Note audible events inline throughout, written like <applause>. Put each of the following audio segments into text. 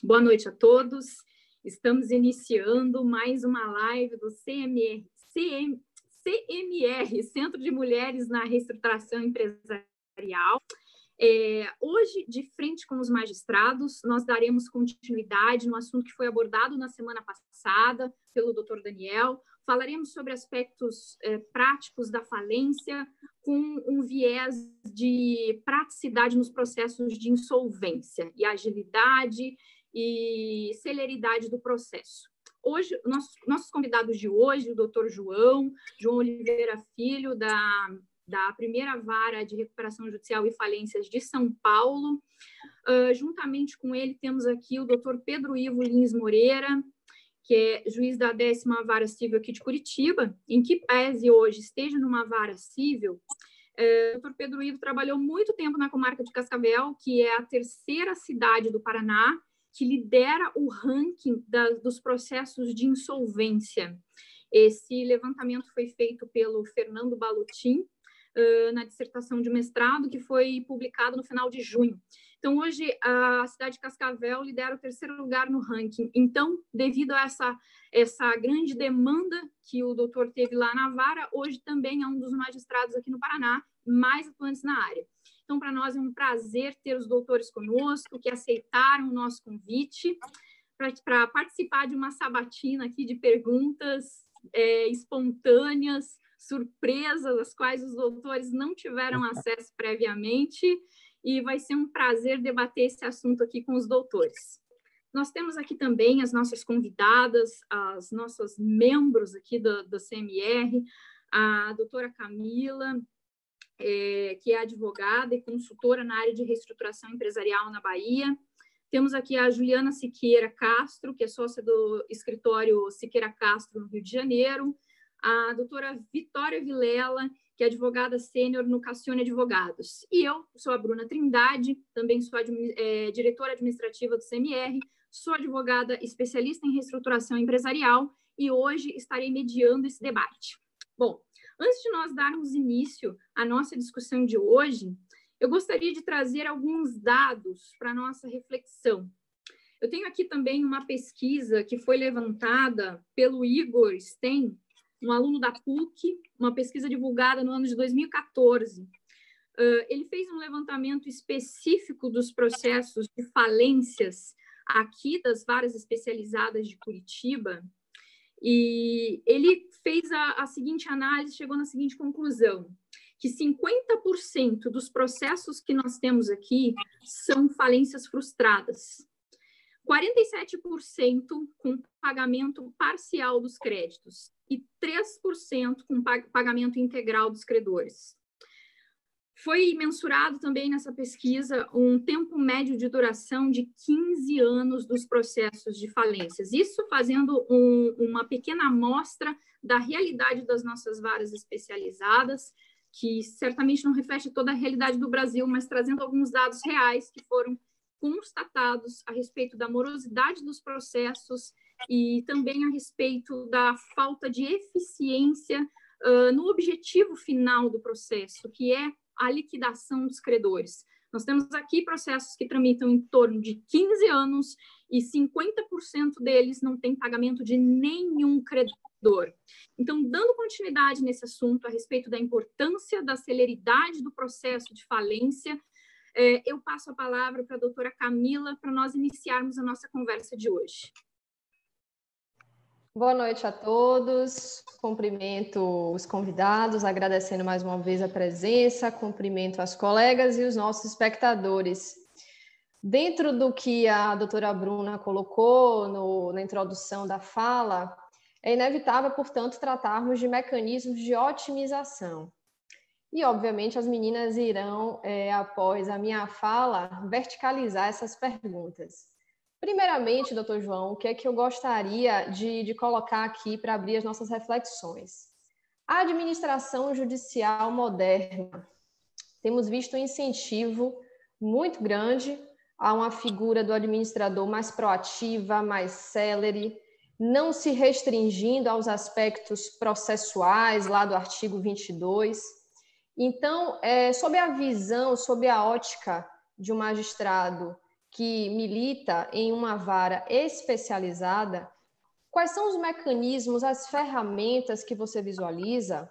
Boa noite a todos. Estamos iniciando mais uma live do CMR, CM, CMR, Centro de Mulheres na Reestruturação Empresarial. É, hoje, de frente com os magistrados, nós daremos continuidade no assunto que foi abordado na semana passada pelo doutor Daniel. Falaremos sobre aspectos é, práticos da falência, com um viés de praticidade nos processos de insolvência e agilidade e celeridade do processo. Hoje, nossos, nossos convidados de hoje, o doutor João, João Oliveira Filho, da da primeira vara de recuperação judicial e falências de São Paulo. Uh, juntamente com ele, temos aqui o doutor Pedro Ivo Lins Moreira, que é juiz da décima vara civil aqui de Curitiba, em que pese hoje esteja numa vara civil. Uh, o doutor Pedro Ivo trabalhou muito tempo na comarca de Cascavel, que é a terceira cidade do Paraná, que lidera o ranking da, dos processos de insolvência. Esse levantamento foi feito pelo Fernando Balutin, na dissertação de mestrado, que foi publicado no final de junho. Então, hoje, a cidade de Cascavel lidera o terceiro lugar no ranking. Então, devido a essa, essa grande demanda que o doutor teve lá na vara, hoje também é um dos magistrados aqui no Paraná mais atuantes na área. Então, para nós é um prazer ter os doutores conosco, que aceitaram o nosso convite para participar de uma sabatina aqui de perguntas é, espontâneas, surpresas, às quais os doutores não tiveram acesso previamente, e vai ser um prazer debater esse assunto aqui com os doutores. Nós temos aqui também as nossas convidadas, as nossas membros aqui do, do CMR, a doutora Camila, é, que é advogada e consultora na área de reestruturação empresarial na Bahia. Temos aqui a Juliana Siqueira Castro, que é sócia do escritório Siqueira Castro, no Rio de Janeiro a doutora Vitória Vilela, que é advogada sênior no Cassione Advogados. E eu sou a Bruna Trindade, também sou é, diretora administrativa do CMR, sou advogada especialista em reestruturação empresarial e hoje estarei mediando esse debate. Bom, antes de nós darmos início à nossa discussão de hoje, eu gostaria de trazer alguns dados para nossa reflexão. Eu tenho aqui também uma pesquisa que foi levantada pelo Igor Sten, um aluno da PUC, uma pesquisa divulgada no ano de 2014. Uh, ele fez um levantamento específico dos processos de falências aqui das varas especializadas de Curitiba, e ele fez a, a seguinte análise, chegou na seguinte conclusão, que 50% dos processos que nós temos aqui são falências frustradas. 47% com pagamento parcial dos créditos e 3% com pagamento integral dos credores. Foi mensurado também nessa pesquisa um tempo médio de duração de 15 anos dos processos de falências. Isso fazendo um, uma pequena amostra da realidade das nossas varas especializadas, que certamente não reflete toda a realidade do Brasil, mas trazendo alguns dados reais que foram constatados a respeito da morosidade dos processos e também a respeito da falta de eficiência uh, no objetivo final do processo, que é a liquidação dos credores. Nós temos aqui processos que tramitam em torno de 15 anos e 50% deles não tem pagamento de nenhum credor. Então, dando continuidade nesse assunto a respeito da importância da celeridade do processo de falência, é, eu passo a palavra para a doutora Camila para nós iniciarmos a nossa conversa de hoje. Boa noite a todos. Cumprimento os convidados, agradecendo mais uma vez a presença, cumprimento as colegas e os nossos espectadores. Dentro do que a doutora Bruna colocou no, na introdução da fala, é inevitável, portanto, tratarmos de mecanismos de otimização. E, obviamente, as meninas irão, é, após a minha fala, verticalizar essas perguntas. Primeiramente, doutor João, o que é que eu gostaria de, de colocar aqui para abrir as nossas reflexões? A administração judicial moderna. Temos visto um incentivo muito grande a uma figura do administrador mais proativa, mais célere, não se restringindo aos aspectos processuais lá do artigo 22, então, é, sob a visão, sob a ótica de um magistrado que milita em uma vara especializada, quais são os mecanismos, as ferramentas que você visualiza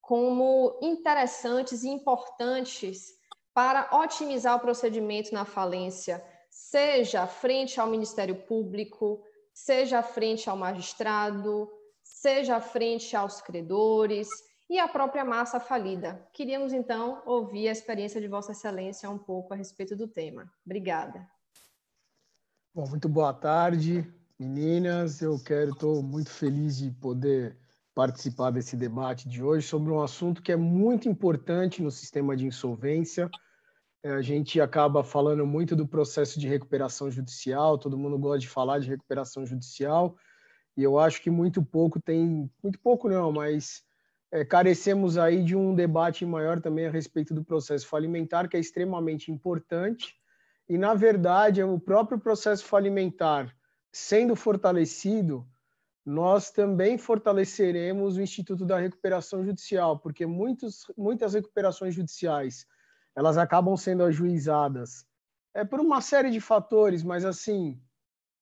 como interessantes e importantes para otimizar o procedimento na falência, seja frente ao Ministério Público, seja frente ao magistrado, seja frente aos credores e à própria massa falida. Queríamos então ouvir a experiência de Vossa Excelência um pouco a respeito do tema. Obrigada. Bom, muito boa tarde, meninas. Eu quero, estou muito feliz de poder participar desse debate de hoje sobre um assunto que é muito importante no sistema de insolvência é, a gente acaba falando muito do processo de recuperação judicial, todo mundo gosta de falar de recuperação judicial, e eu acho que muito pouco tem, muito pouco não, mas é, carecemos aí de um debate maior também a respeito do processo falimentar, que é extremamente importante, e na verdade o próprio processo falimentar sendo fortalecido, nós também fortaleceremos o Instituto da Recuperação Judicial, porque muitos, muitas recuperações judiciais elas acabam sendo ajuizadas. É por uma série de fatores, mas assim,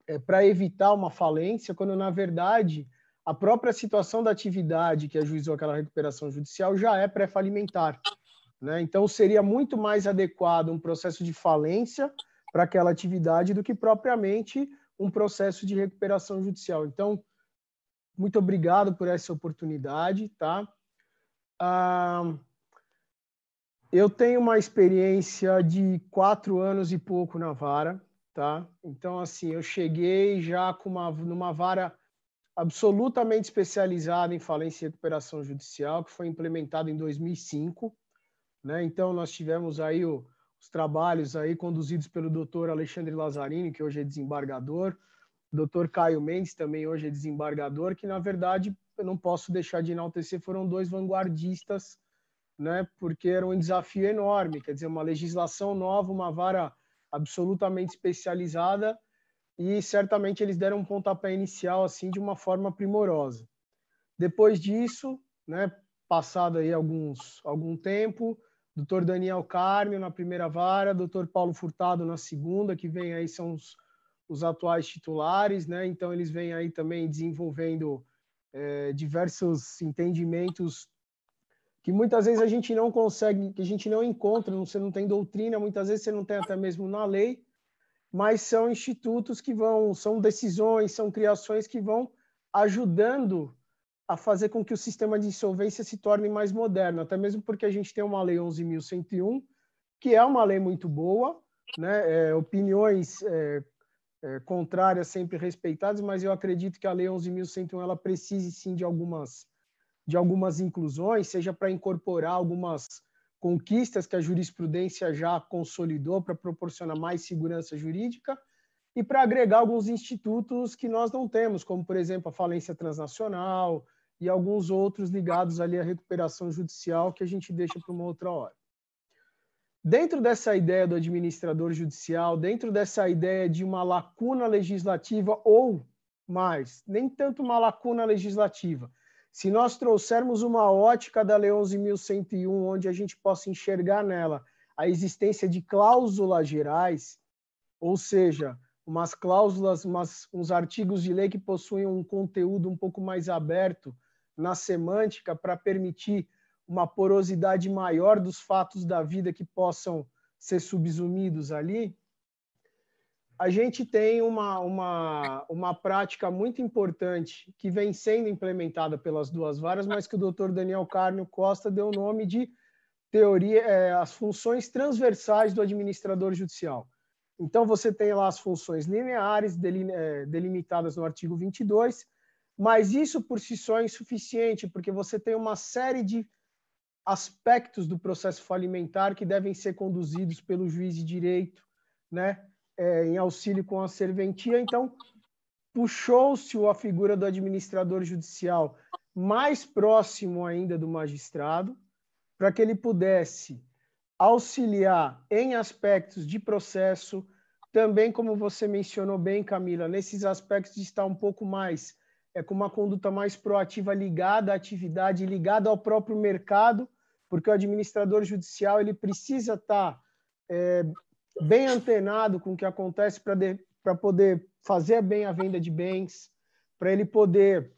é, para evitar uma falência, quando na verdade a própria situação da atividade que ajuizou aquela recuperação judicial já é pré-falimentar. Né? Então, seria muito mais adequado um processo de falência para aquela atividade do que propriamente um processo de recuperação judicial. Então, muito obrigado por essa oportunidade. Tá? Ah, eu tenho uma experiência de quatro anos e pouco na vara, tá? Então, assim, eu cheguei já com uma, numa vara absolutamente especializada em falência e recuperação judicial, que foi implementada em 2005, né? Então, nós tivemos aí o, os trabalhos aí conduzidos pelo doutor Alexandre Lazzarini, que hoje é desembargador, doutor Caio Mendes, também hoje é desembargador, que, na verdade, eu não posso deixar de enaltecer, foram dois vanguardistas né, porque era um desafio enorme, quer dizer, uma legislação nova, uma vara absolutamente especializada, e certamente eles deram um pontapé inicial assim de uma forma primorosa. Depois disso, né, passado aí alguns algum tempo, Dr. Daniel Carme na primeira vara, Dr. Paulo Furtado na segunda, que vem aí são os, os atuais titulares, né? Então eles vêm aí também desenvolvendo é, diversos entendimentos que muitas vezes a gente não consegue, que a gente não encontra, você não tem doutrina, muitas vezes você não tem até mesmo na lei, mas são institutos que vão, são decisões, são criações que vão ajudando a fazer com que o sistema de insolvência se torne mais moderno, até mesmo porque a gente tem uma lei 11.101, que é uma lei muito boa, né? É, opiniões é, é, contrárias sempre respeitadas, mas eu acredito que a lei 11.101 ela precise sim de algumas de algumas inclusões, seja para incorporar algumas conquistas que a jurisprudência já consolidou para proporcionar mais segurança jurídica e para agregar alguns institutos que nós não temos, como, por exemplo, a falência transnacional e alguns outros ligados ali à recuperação judicial que a gente deixa para uma outra hora. Dentro dessa ideia do administrador judicial, dentro dessa ideia de uma lacuna legislativa ou mais, nem tanto uma lacuna legislativa, se nós trouxermos uma ótica da Lei 11.101, onde a gente possa enxergar nela a existência de cláusulas gerais, ou seja, umas cláusulas, umas, uns artigos de lei que possuem um conteúdo um pouco mais aberto na semântica para permitir uma porosidade maior dos fatos da vida que possam ser subsumidos ali, a gente tem uma, uma, uma prática muito importante que vem sendo implementada pelas duas varas, mas que o doutor Daniel Carnio Costa deu o nome de teoria, é, as funções transversais do administrador judicial. Então, você tem lá as funções lineares é, delimitadas no artigo 22, mas isso por si só é insuficiente, porque você tem uma série de aspectos do processo falimentar que devem ser conduzidos pelo juiz de direito, né? É, em auxílio com a serventia, então puxou-se a figura do administrador judicial mais próximo ainda do magistrado, para que ele pudesse auxiliar em aspectos de processo, também como você mencionou bem, Camila, nesses aspectos de estar um pouco mais é com uma conduta mais proativa ligada à atividade, ligada ao próprio mercado, porque o administrador judicial ele precisa estar é, bem antenado com o que acontece para poder fazer bem a venda de bens, para ele poder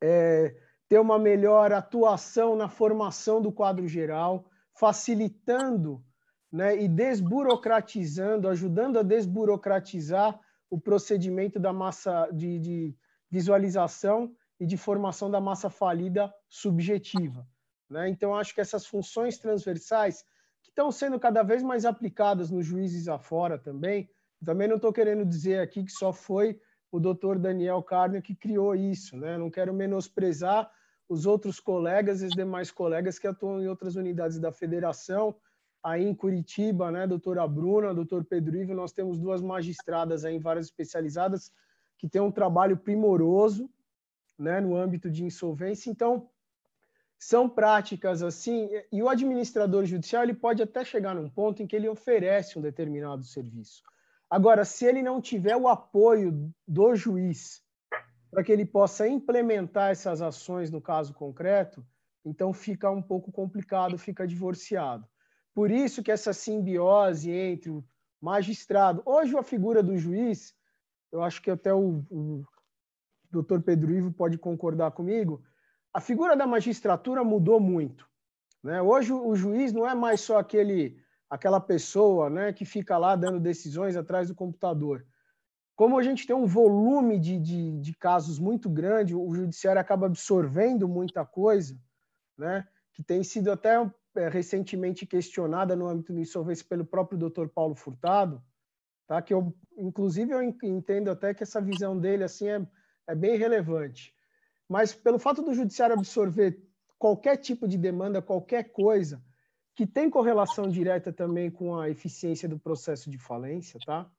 é, ter uma melhor atuação na formação do quadro geral, facilitando né, e desburocratizando, ajudando a desburocratizar o procedimento da massa de, de visualização e de formação da massa falida subjetiva. Né? Então, acho que essas funções transversais, que estão sendo cada vez mais aplicadas nos juízes afora também, também não estou querendo dizer aqui que só foi o doutor Daniel Carner que criou isso, né? não quero menosprezar os outros colegas e os demais colegas que atuam em outras unidades da federação, aí em Curitiba, né, doutora Bruna, doutor Pedro Ivo, nós temos duas magistradas aí em várias especializadas que têm um trabalho primoroso, né, no âmbito de insolvência. Então, são práticas assim, e o administrador judicial ele pode até chegar num ponto em que ele oferece um determinado serviço. Agora, se ele não tiver o apoio do juiz para que ele possa implementar essas ações no caso concreto, então fica um pouco complicado, fica divorciado. Por isso que essa simbiose entre o magistrado, hoje a figura do juiz, eu acho que até o, o doutor Pedro Ivo pode concordar comigo, a figura da magistratura mudou muito. Né? Hoje o juiz não é mais só aquele, aquela pessoa né, que fica lá dando decisões atrás do computador. Como a gente tem um volume de, de, de casos muito grande, o judiciário acaba absorvendo muita coisa, né, que tem sido até é, recentemente questionada no âmbito de insolvência pelo próprio Dr. Paulo Furtado, tá? Que eu, inclusive, eu entendo até que essa visão dele assim é, é bem relevante. Mas pelo fato do judiciário absorver qualquer tipo de demanda, qualquer coisa que tem correlação direta também com a eficiência do processo de falência, tá?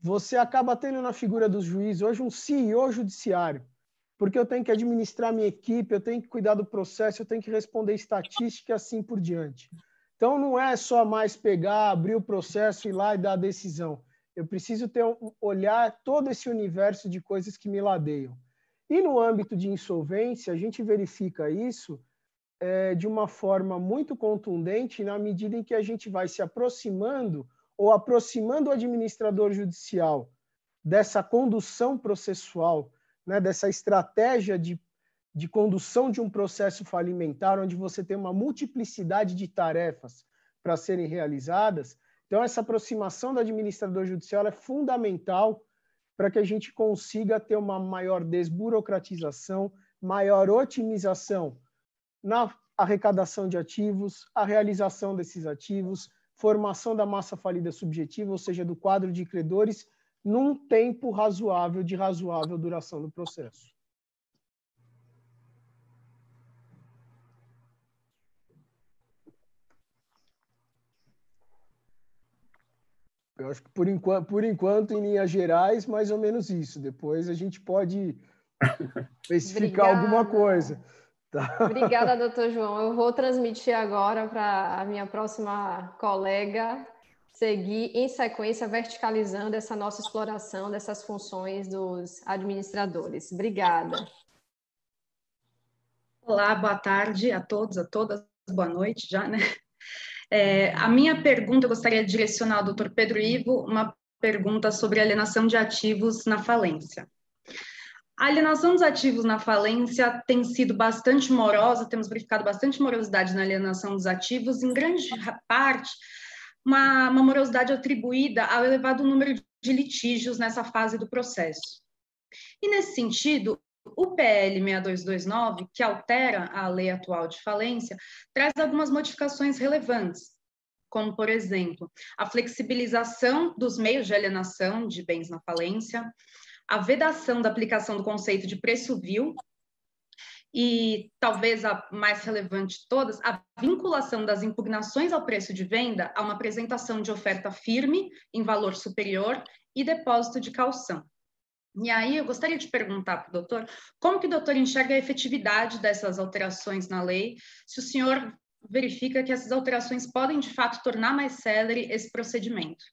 Você acaba tendo na figura dos juízes hoje um CEO judiciário porque eu tenho que administrar minha equipe, eu tenho que cuidar do processo, eu tenho que responder estatística e assim por diante. Então, não é só mais pegar, abrir o processo, ir lá e dar a decisão. Eu preciso ter um, olhar todo esse universo de coisas que me ladeiam. E no âmbito de insolvência, a gente verifica isso é, de uma forma muito contundente na medida em que a gente vai se aproximando ou aproximando o administrador judicial dessa condução processual né, dessa estratégia de, de condução de um processo falimentar, onde você tem uma multiplicidade de tarefas para serem realizadas. Então, essa aproximação do administrador judicial é fundamental para que a gente consiga ter uma maior desburocratização, maior otimização na arrecadação de ativos, a realização desses ativos, formação da massa falida subjetiva, ou seja, do quadro de credores num tempo razoável, de razoável duração do processo. Eu acho que por enquanto, por enquanto, em linhas gerais, mais ou menos isso. Depois a gente pode <laughs> especificar alguma coisa. Tá? Obrigada, <laughs> doutor João. Eu vou transmitir agora para a minha próxima colega, seguir em sequência verticalizando essa nossa exploração dessas funções dos administradores. Obrigada. Olá, boa tarde a todos, a todas, boa noite já, né? É, a minha pergunta, eu gostaria de direcionar ao doutor Pedro Ivo, uma pergunta sobre alienação de ativos na falência. A alienação dos ativos na falência tem sido bastante morosa, temos verificado bastante morosidade na alienação dos ativos, em grande parte uma, uma morosidade atribuída ao elevado número de litígios nessa fase do processo. E, nesse sentido, o PL 6229, que altera a lei atual de falência, traz algumas modificações relevantes, como, por exemplo, a flexibilização dos meios de alienação de bens na falência, a vedação da aplicação do conceito de preço vil e talvez a mais relevante de todas, a vinculação das impugnações ao preço de venda a uma apresentação de oferta firme em valor superior e depósito de calção. E aí eu gostaria de perguntar para o doutor como que o doutor enxerga a efetividade dessas alterações na lei, se o senhor verifica que essas alterações podem de fato tornar mais célere esse procedimento.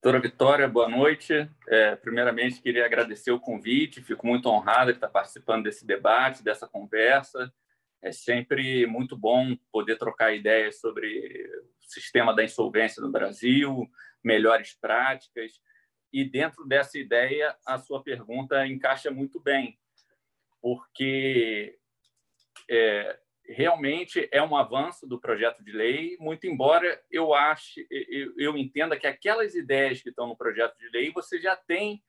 Doutora Vitória, boa noite. É, primeiramente, queria agradecer o convite, fico muito honrada de estar participando desse debate, dessa conversa. É sempre muito bom poder trocar ideias sobre, sistema da insolvência no Brasil, melhores práticas. E dentro dessa ideia, a sua pergunta encaixa muito bem, porque é, realmente é um avanço do projeto de lei, muito embora eu ache, eu, eu entenda que aquelas ideias que estão no projeto de lei você já tem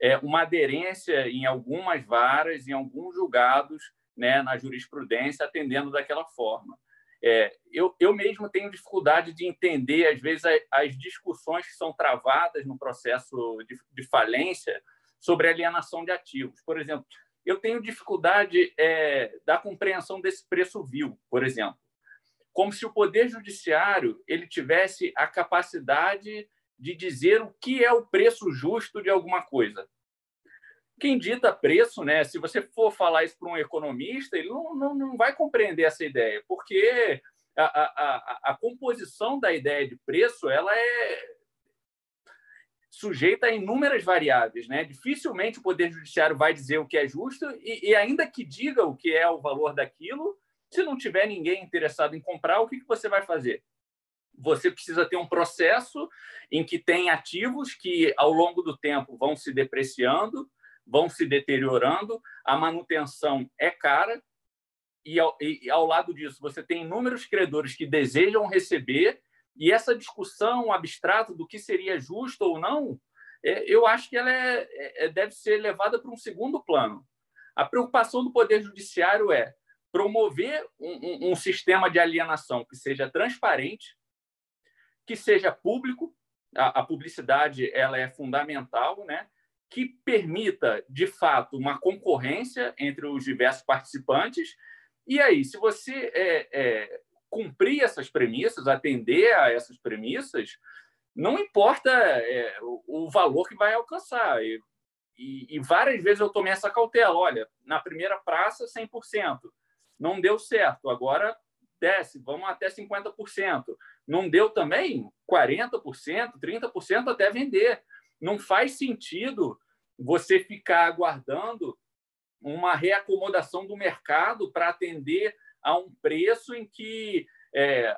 é, uma aderência em algumas varas, em alguns julgados, né, na jurisprudência, atendendo daquela forma. É, eu, eu mesmo tenho dificuldade de entender, às vezes, as discussões que são travadas no processo de, de falência sobre alienação de ativos. Por exemplo, eu tenho dificuldade é, da compreensão desse preço vil, por exemplo, como se o poder judiciário ele tivesse a capacidade de dizer o que é o preço justo de alguma coisa. Quem dita preço, né? Se você for falar isso para um economista, ele não, não, não vai compreender essa ideia, porque a, a, a, a composição da ideia de preço ela é sujeita a inúmeras variáveis, né? Dificilmente o poder judiciário vai dizer o que é justo e, e, ainda que diga o que é o valor daquilo, se não tiver ninguém interessado em comprar, o que, que você vai fazer? Você precisa ter um processo em que tem ativos que ao longo do tempo vão se depreciando, vão se deteriorando, a manutenção é cara, e ao, e ao, lado disso você tem inúmeros credores que desejam receber, e essa discussão abstrata do que seria justo ou não, é, eu acho que ela é, é, é deve ser levada para um segundo plano. A preocupação do Poder Judiciário é promover um, um, um sistema de alienação que seja transparente, que seja público, a, a publicidade ela é fundamental, né? Que permita, de fato, uma concorrência entre os diversos participantes. E aí, se você é, é, cumprir essas premissas, atender a essas premissas, não importa é, o, o, valor que vai alcançar. E, e, e, várias vezes eu tomei essa cautela. Olha, na primeira praça, 100%. Não deu certo. Agora desce, vamos até 50%. Não deu também 40%, 30% até vender não faz sentido você ficar aguardando uma reacomodação do mercado para atender a um preço em que é,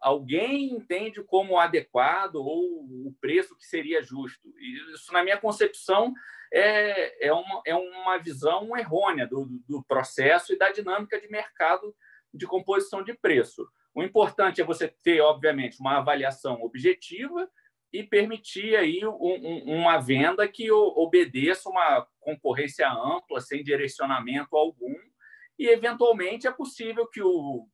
alguém entende como adequado ou o preço que seria justo. Isso, na minha concepção, é, é, uma, é uma visão errônea do, do processo e da dinâmica de mercado de composição de preço. O importante é você ter, obviamente, uma avaliação objetiva e permitir aí um, um, uma venda que obedeça uma concorrência ampla, sem direcionamento algum, e eventualmente é possível que o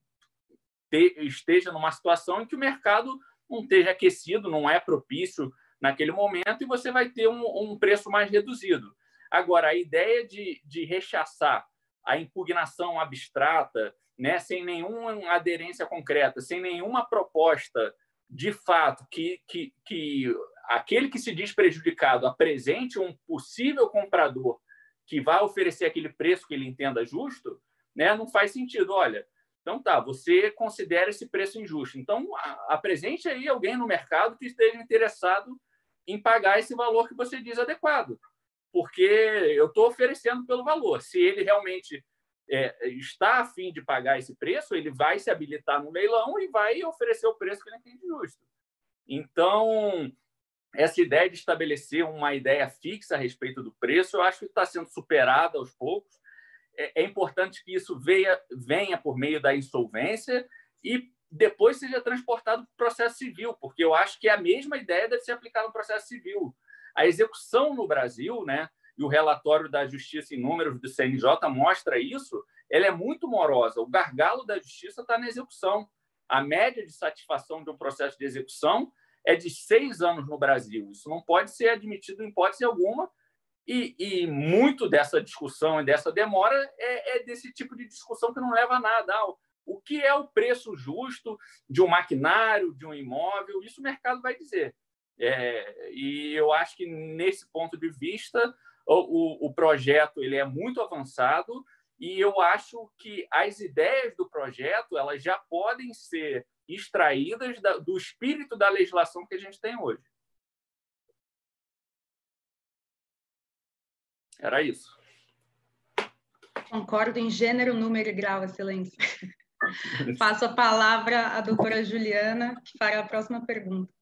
esteja numa situação em que o mercado não esteja aquecido, não é propício naquele momento, e você vai ter um, um preço mais reduzido. Agora, a ideia de, de rechaçar a impugnação abstrata, né, sem nenhuma aderência concreta, sem nenhuma proposta de fato, que, que, que aquele que se diz prejudicado apresente um possível comprador que vai oferecer aquele preço que ele entenda justo, né, não faz sentido. Olha, então tá, você considera esse preço injusto. Então, apresente aí alguém no mercado que esteja interessado em pagar esse valor que você diz adequado. Porque eu estou oferecendo pelo valor. Se ele realmente é, está a fim de pagar esse preço, ele vai se habilitar no leilão e vai oferecer o preço que ele entende justo. Então, essa ideia de estabelecer uma ideia fixa a respeito do preço, eu acho que está sendo superada aos poucos. É, é importante que isso venha, venha por meio da insolvência e depois seja transportado para o processo civil, porque eu acho que a mesma ideia deve ser aplicada no processo civil. A execução no Brasil, né, e o relatório da Justiça em Números do CNJ mostra isso, ela é muito morosa. O gargalo da justiça está na execução. A média de satisfação de um processo de execução é de seis anos no Brasil. Isso não pode ser admitido em hipótese alguma. E, e muito dessa discussão e dessa demora é, é, desse tipo de discussão que não leva a nada. Ah, o que é o preço justo de um maquinário, de um imóvel? Isso o mercado vai dizer. É, e eu acho que, nesse ponto de vista, o, o projeto ele é muito avançado e eu acho que as ideias do projeto elas já podem ser extraídas da, do espírito da legislação que a gente tem hoje. Era isso. Concordo em gênero, número e grau, excelência. <laughs> Passo a palavra à doutora Juliana, que fará a próxima pergunta.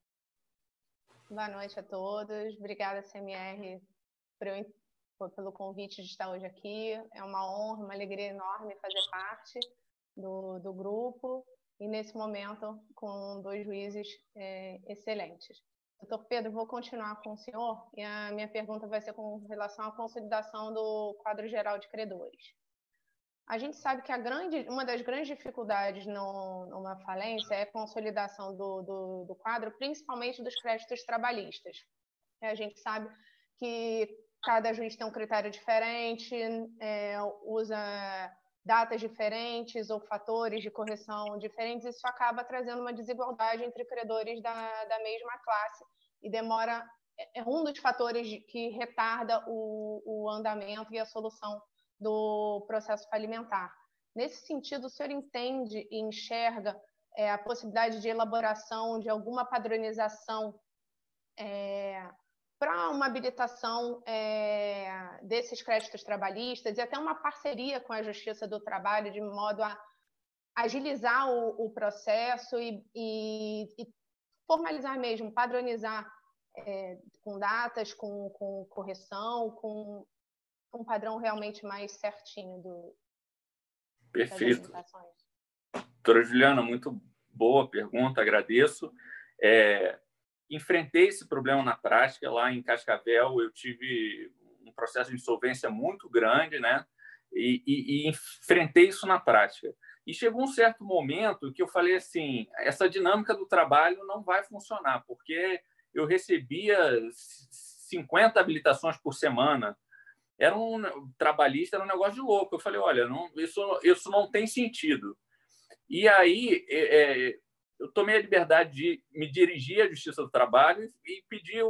Boa noite a todos. Obrigada, CMR, por, pelo convite de estar hoje aqui. É uma honra, uma alegria enorme fazer parte do, do grupo e, nesse momento, com dois juízes é, excelentes. Doutor Pedro, vou continuar com o senhor e a minha pergunta vai ser com relação à consolidação do quadro geral de credores. A gente sabe que grande, uma das grandes dificuldades no, numa falência é a consolidação do, do, do quadro, principalmente dos créditos trabalhistas. A gente sabe que cada juiz tem um critério diferente, é, usa datas diferentes ou fatores de correção diferentes, isso acaba trazendo uma desigualdade entre credores da, da mesma classe e demora é, é um dos fatores que retarda o, o andamento e a solução do processo falimentar. Nesse sentido, o senhor entende e enxerga é, a possibilidade de elaboração de alguma padronização é, para uma habilitação é, desses créditos trabalhistas e até uma parceria com a Justiça do Trabalho, de modo a agilizar o, o processo e, e, e, formalizar mesmo, padronizar é, com datas, com, com correção, com um padrão realmente mais certinho do. Perfeito. Doutora Juliana, muito boa pergunta, agradeço. É, enfrentei esse problema na prática lá em Cascavel. Eu tive um processo de insolvência muito grande, né? E, e, e, enfrentei isso na prática. E chegou um certo momento que eu falei assim: essa dinâmica do trabalho não vai funcionar, porque eu recebia 50 habilitações por semana, era um trabalhista, era um negócio de louco. Eu falei, olha, não, isso, isso não tem sentido. E aí é, é, eu tomei a liberdade de me dirigir à Justiça do Trabalho e pedir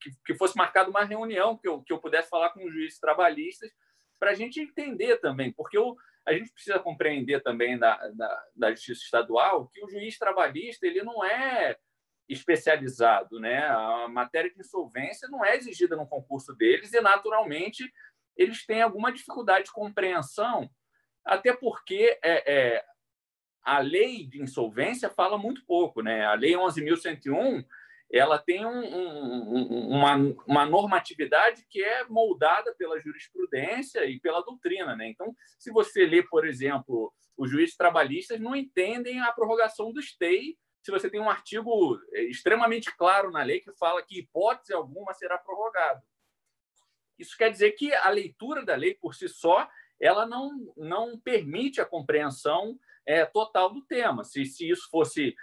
que, que, fosse marcada uma reunião que eu, que eu pudesse falar com os juízes trabalhistas para a gente entender também, porque eu, a gente precisa compreender também da, da, da Justiça Estadual que o juiz trabalhista ele não é especializado, né? A matéria de insolvência não é exigida no concurso deles e, naturalmente, eles têm alguma dificuldade de compreensão, até porque é, é, a lei de insolvência fala muito pouco, né? A lei 11.101 ela tem um, um, uma, uma normatividade que é moldada pela jurisprudência e pela doutrina, né? Então, se você lê, por exemplo, os juízes trabalhistas não entendem a prorrogação do stay se você tem um artigo é, extremamente claro na lei que fala que hipótese alguma será prorrogado. Isso quer dizer que a leitura da lei por si só ela não, não permite a compreensão é, total do tema. Se, se isso fosse,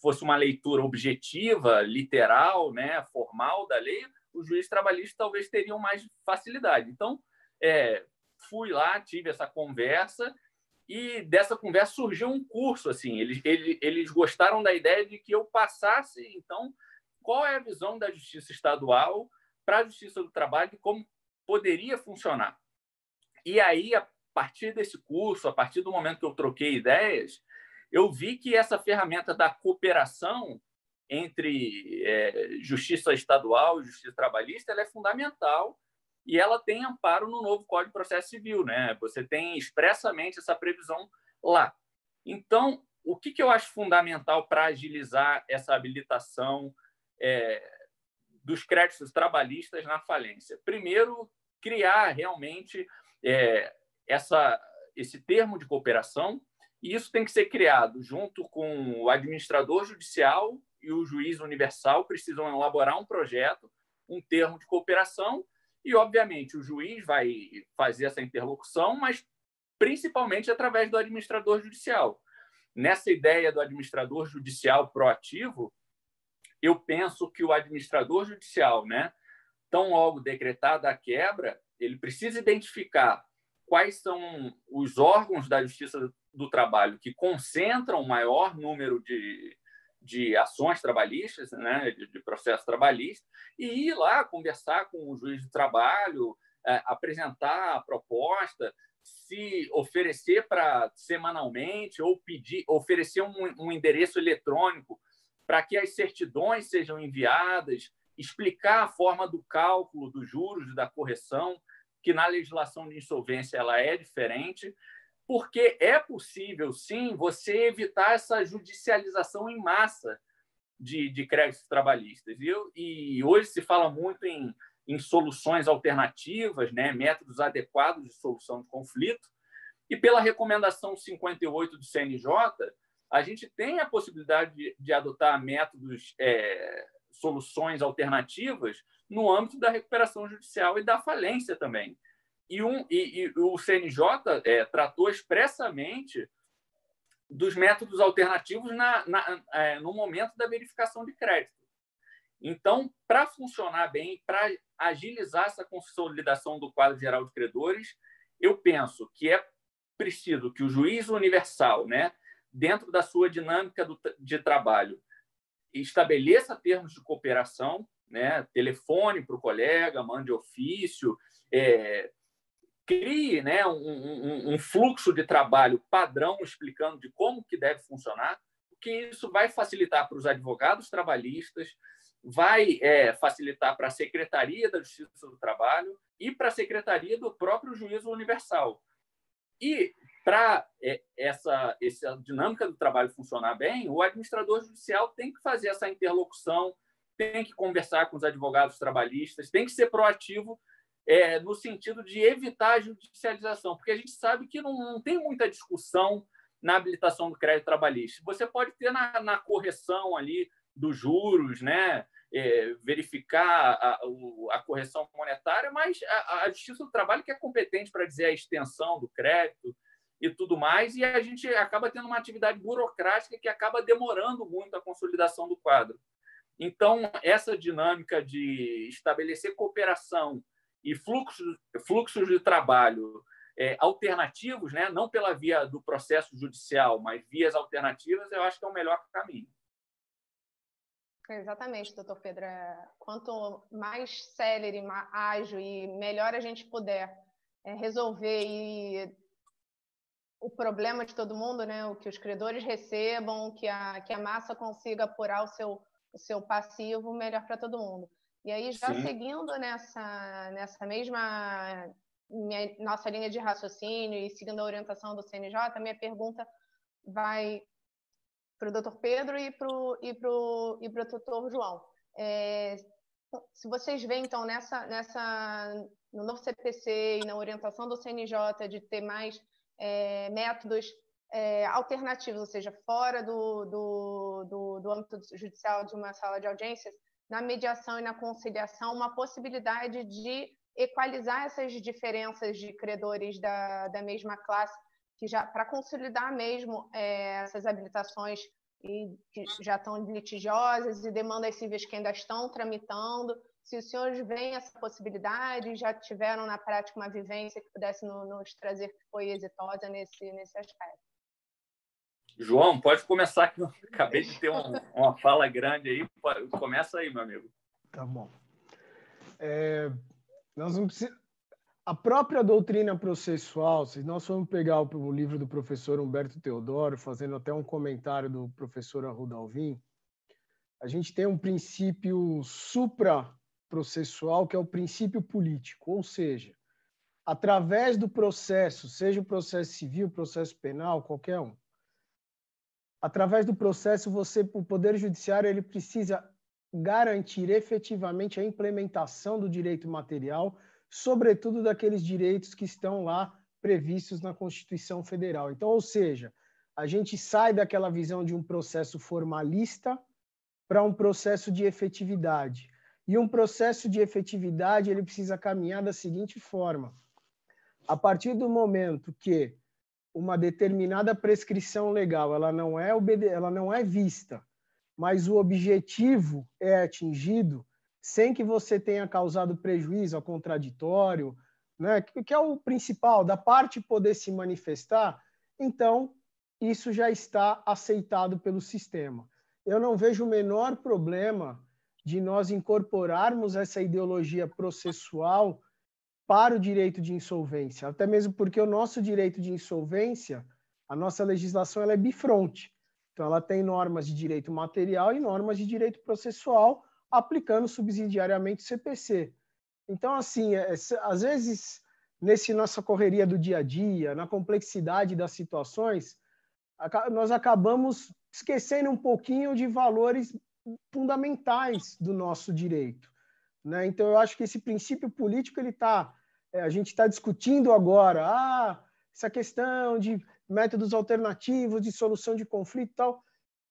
fosse uma leitura objetiva, literal, né, formal da lei, os juízes trabalhistas talvez teriam mais facilidade. Então, é, fui lá, tive essa conversa e dessa conversa surgiu um curso assim eles, eles, eles gostaram da ideia de que eu passasse então qual é a visão da justiça estadual para a justiça do trabalho e como poderia funcionar e aí a partir desse curso a partir do momento que eu troquei ideias eu vi que essa ferramenta da cooperação entre é, justiça estadual e justiça trabalhista ela é fundamental e ela tem amparo no novo Código de Processo Civil, né? Você tem expressamente essa previsão lá. Então, o que, que eu acho fundamental para agilizar essa habilitação é, dos créditos trabalhistas na falência? Primeiro, criar realmente é, essa, esse termo de cooperação, e isso tem que ser criado junto com o administrador judicial e o juiz universal, precisam elaborar um projeto, um termo de cooperação e, obviamente, o juiz vai fazer essa interlocução, mas principalmente através do administrador judicial. Nessa ideia do administrador judicial proativo, eu penso que o administrador judicial, né, tão logo decretada a quebra, ele precisa identificar quais são os órgãos da Justiça do Trabalho que concentram o maior número de, de ações trabalhistas, né, de, de processo trabalhista, e ir lá conversar com o juiz de trabalho, é, apresentar a proposta, se oferecer para semanalmente ou pedir, oferecer um, um endereço eletrônico para que as certidões sejam enviadas, explicar a forma do cálculo dos juros da correção, que na legislação de insolvência ela é diferente, porque é possível, sim, você evitar essa judicialização em massa de, de créditos trabalhistas. E, e hoje se fala muito em, em soluções alternativas, né, métodos adequados de solução de conflito, e pela recomendação 58 do CNJ, a gente tem a possibilidade de, de adotar métodos, é, soluções alternativas no âmbito da recuperação judicial e da falência também. E, um, e, e o CNJ é, tratou expressamente dos métodos alternativos na, na, é, no momento da verificação de crédito. Então, para funcionar bem, para agilizar essa consolidação do quadro geral de credores, eu penso que é preciso que o juiz universal, né, dentro da sua dinâmica do, de trabalho, estabeleça termos de cooperação, né, telefone para o colega, mande ofício, é, crie né, um, um, um, fluxo de trabalho padrão explicando de como que deve funcionar, porque isso vai facilitar para os advogados trabalhistas, vai é, facilitar para a Secretaria da Justiça do Trabalho e para a Secretaria do próprio Juízo Universal. E para é, essa, essa dinâmica do trabalho funcionar bem, o administrador judicial tem que fazer essa interlocução, tem que conversar com os advogados trabalhistas, tem que ser proativo é, no sentido de evitar a judicialização, porque a gente sabe que não, não tem muita discussão na habilitação do crédito trabalhista. Você pode ter na, na correção ali dos juros, né? É, verificar a, a, correção monetária, mas a, a, Justiça do Trabalho que é competente para dizer a extensão do crédito e tudo mais, e a gente acaba tendo uma atividade burocrática que acaba demorando muito a consolidação do quadro. Então, essa dinâmica de estabelecer cooperação e fluxos, fluxos de trabalho é, alternativos, né? não pela via do processo judicial, mas vias alternativas, eu acho que é o melhor caminho. Exatamente, doutor Pedro. É, quanto mais célere, mais ágil e melhor a gente puder é, resolver e o problema de todo mundo, né? o que os credores recebam, que a, que a massa consiga apurar o seu, o seu passivo, melhor para todo mundo. E aí, já Sim. seguindo nessa, nessa mesma minha, nossa linha de raciocínio e seguindo a orientação do CNJ, minha pergunta vai para o doutor Pedro e para o e pro, e pro doutor João. É, se vocês veem, então, nessa, nessa, no novo CPC e na orientação do CNJ de ter mais é, métodos é, ou seja, fora do, do, do, do âmbito judicial de uma sala de audiências, na mediação e na conciliação uma possibilidade de equalizar essas diferenças de credores da, da mesma classe, que já para consolidar mesmo é, essas habilitações e, que já estão litigiosas e demandas cíveis que ainda estão tramitando. Se os senhores veem essa possibilidade, já tiveram na prática uma vivência que pudesse nos trazer que foi exitosa nesse, nesse aspecto. João, pode começar, que eu <laughs> acabei de ter um, uma fala grande aí. Começa aí, meu amigo. Tá bom. É, nós. A própria doutrina processual, se nós formos pegar o, livro do professor Humberto Teodoro, fazendo até um comentário do professor Arruda Alvim, a gente tem um princípio supraprocessual, que é o princípio político, ou seja, através do processo, seja o processo civil, processo penal, qualquer um, através do processo, você, o Poder Judiciário, ele precisa garantir efetivamente a implementação do direito material, sobretudo daqueles direitos que estão lá previstos na Constituição Federal. Então, ou seja, a gente sai daquela visão de um processo formalista para um processo de efetividade. E um processo de efetividade, ele precisa caminhar da seguinte forma: a partir do momento que uma determinada prescrição legal, ela não é obede ela não é vista, mas o objetivo é atingido sem que você tenha causado prejuízo ao contraditório, né, que é o principal da parte poder se manifestar, então isso já está aceitado pelo sistema. Eu não vejo o menor problema de nós incorporarmos essa ideologia processual para o direito de insolvência, até mesmo porque o nosso direito de insolvência, a nossa legislação ela é bifronte. Então, ela tem normas de direito material e normas de direito processual, aplicando subsidiariamente o CPC. Então, assim, é, às vezes nesse nossa correria do dia a dia, na complexidade das situações, nós acabamos esquecendo um pouquinho de valores fundamentais do nosso direito. Né? Então, eu acho que esse princípio político ele está, a gente está discutindo agora, ah, essa questão de métodos alternativos de solução de conflito e tal.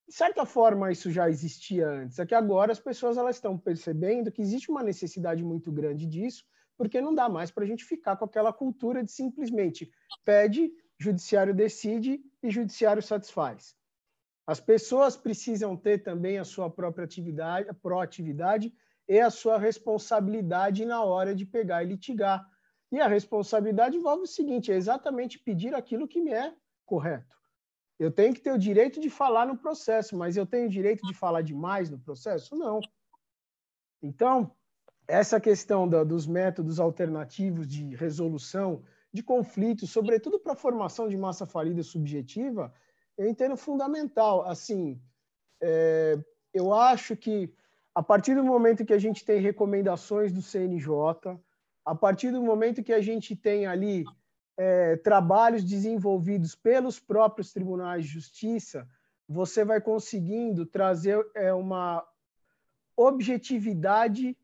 De certa forma, isso já existia antes. É que agora as pessoas elas estão percebendo que existe uma necessidade muito grande disso, porque não dá mais para a gente ficar com aquela cultura de simplesmente pede, judiciário decide e judiciário satisfaz. As pessoas precisam ter também a sua própria atividade, a proatividade e a sua responsabilidade na hora de pegar e litigar. E a responsabilidade envolve o seguinte: é exatamente pedir aquilo que me é correto. Eu tenho que ter o direito de falar no processo, mas eu tenho o direito de falar demais no processo? Não. Então, essa questão da, dos métodos alternativos de resolução de conflitos, sobretudo para a formação de massa falida subjetiva, eu entendo fundamental. Assim, é, eu acho que a partir do momento que a gente tem recomendações do CNJ, a partir do momento que a gente tem ali é, trabalhos desenvolvidos pelos próprios tribunais de justiça, você vai conseguindo trazer é, uma objetividade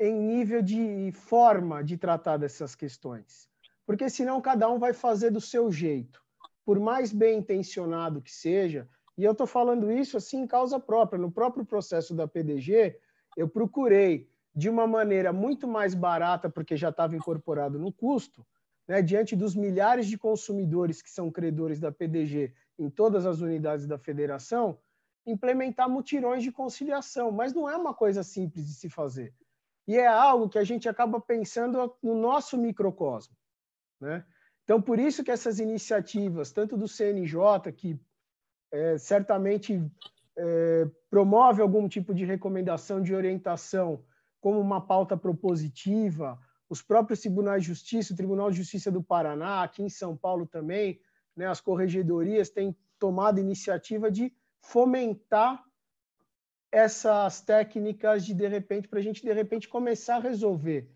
em nível de forma de tratar dessas questões. Porque senão cada um vai fazer do seu jeito por mais bem intencionado que seja, e eu estou falando isso assim em causa própria, no próprio processo da PDG, eu procurei de uma maneira muito mais barata, porque já estava incorporado no custo, né, diante dos milhares de consumidores que são credores da PDG em todas as unidades da federação, implementar mutirões de conciliação. Mas não é uma coisa simples de se fazer. E é algo que a gente acaba pensando no nosso microcosmo. Né? Então, por isso que essas iniciativas, tanto do CNJ, que é, certamente é, promove algum tipo de recomendação de orientação, como uma pauta propositiva, os próprios tribunais de justiça, o Tribunal de Justiça do Paraná, aqui em São Paulo também, né, as corregedorias têm tomado iniciativa de fomentar essas técnicas de de repente para a gente de repente começar a resolver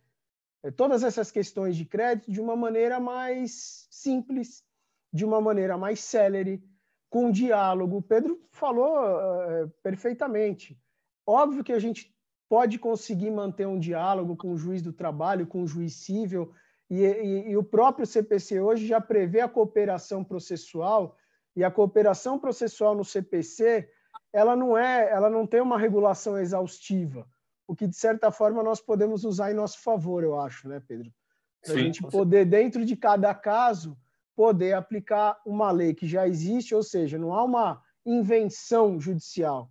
é, todas essas questões de crédito de uma maneira mais simples, de uma maneira mais célere, com diálogo. O Pedro falou uh, perfeitamente. Óbvio que a gente pode conseguir manter um diálogo com o juiz do trabalho, com o juiz civil, e, e, e o próprio CPC hoje já prevê a cooperação processual, e a cooperação processual no CPC ela não é, ela não tem uma regulação exaustiva o que de certa forma nós podemos usar em nosso favor, eu acho, né, Pedro? Para a gente poder, dentro de cada caso, poder aplicar uma lei que já existe, ou seja, não há uma invenção judicial.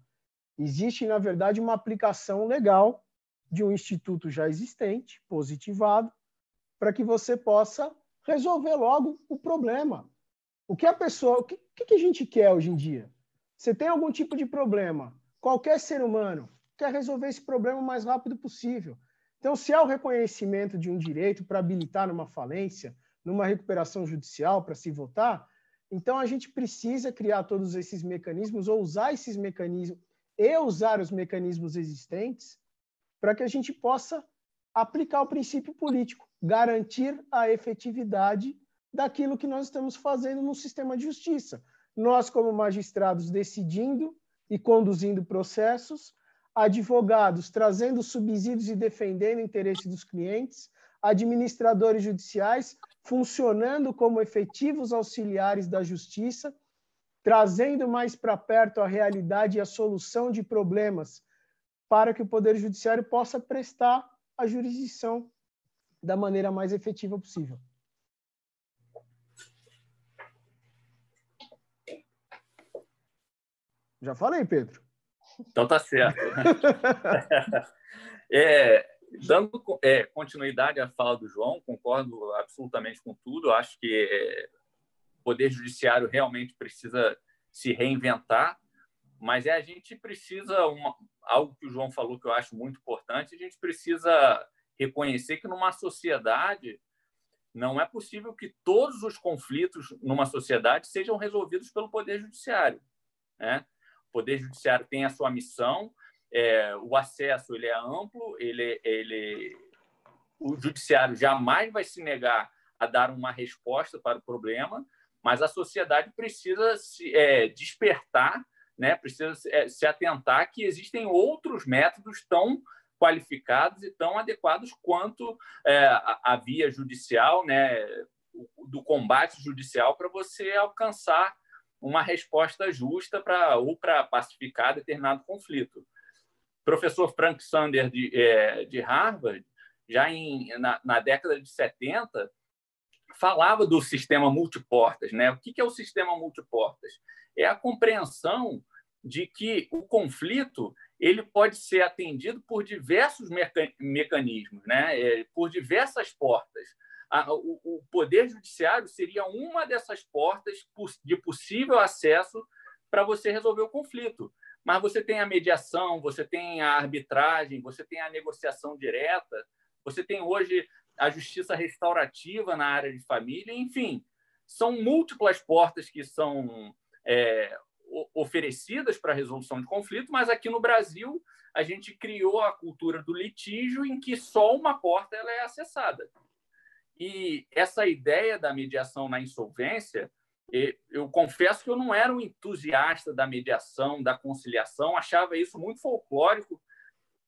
Existe, na verdade, uma aplicação legal de um instituto já existente, positivado, para que você possa resolver logo o problema. O que a pessoa, o que, que a gente quer hoje em dia? Você tem algum tipo de problema? Qualquer ser humano quer resolver esse problema o mais rápido possível. Então, se há o reconhecimento de um direito para habilitar numa falência, numa recuperação judicial para se votar, então a gente precisa criar todos esses mecanismos ou usar esses mecanismos e usar os mecanismos existentes para que a gente possa aplicar o princípio político, garantir a efetividade daquilo que nós estamos fazendo no sistema de justiça. Nós, como magistrados, decidindo e conduzindo processos, advogados trazendo subsídios e defendendo o interesse dos clientes, administradores judiciais funcionando como efetivos auxiliares da justiça, trazendo mais para perto a realidade e a solução de problemas para que o Poder Judiciário possa prestar a jurisdição da maneira mais efetiva possível. Já falei, Pedro. Então tá certo. <laughs> é, dando é, continuidade à fala do João, concordo absolutamente com tudo. Acho que é, Poder Judiciário realmente precisa se reinventar, mas é, a gente precisa, uma, algo que o João falou que eu acho muito importante, a gente precisa reconhecer que numa sociedade não é possível que todos os conflitos numa sociedade sejam resolvidos pelo Poder Judiciário. Né? O Poder Judiciário tem a sua missão, é, o acesso ele é amplo, ele, ele, o Judiciário jamais vai se negar a dar uma resposta para o problema, mas a sociedade precisa se é, despertar, né? precisa se, é, se atentar que existem outros métodos tão qualificados e tão adequados quanto é, a, a, via judicial, né? do combate judicial para você alcançar uma resposta justa para ou para pacificar determinado conflito. O professor Frank Sander de, é, de Harvard, já em, na, na, década de 70, falava do sistema multiportas. Né? O que, é o sistema multiportas? É a compreensão de que o conflito ele pode ser atendido por diversos meca mecanismos, né? É, por diversas portas a, o, o Poder Judiciário seria uma dessas portas de possível acesso para você resolver o conflito. Mas você tem a mediação, você tem a arbitragem, você tem a negociação direta, você tem hoje a justiça restaurativa na área de família, enfim, são múltiplas portas que são é, oferecidas para a resolução de conflito, mas aqui no Brasil a gente criou a cultura do litígio em que só uma porta ela é acessada. E essa ideia da mediação na insolvência, eu confesso que eu não era um entusiasta da mediação, da conciliação, achava isso muito folclórico,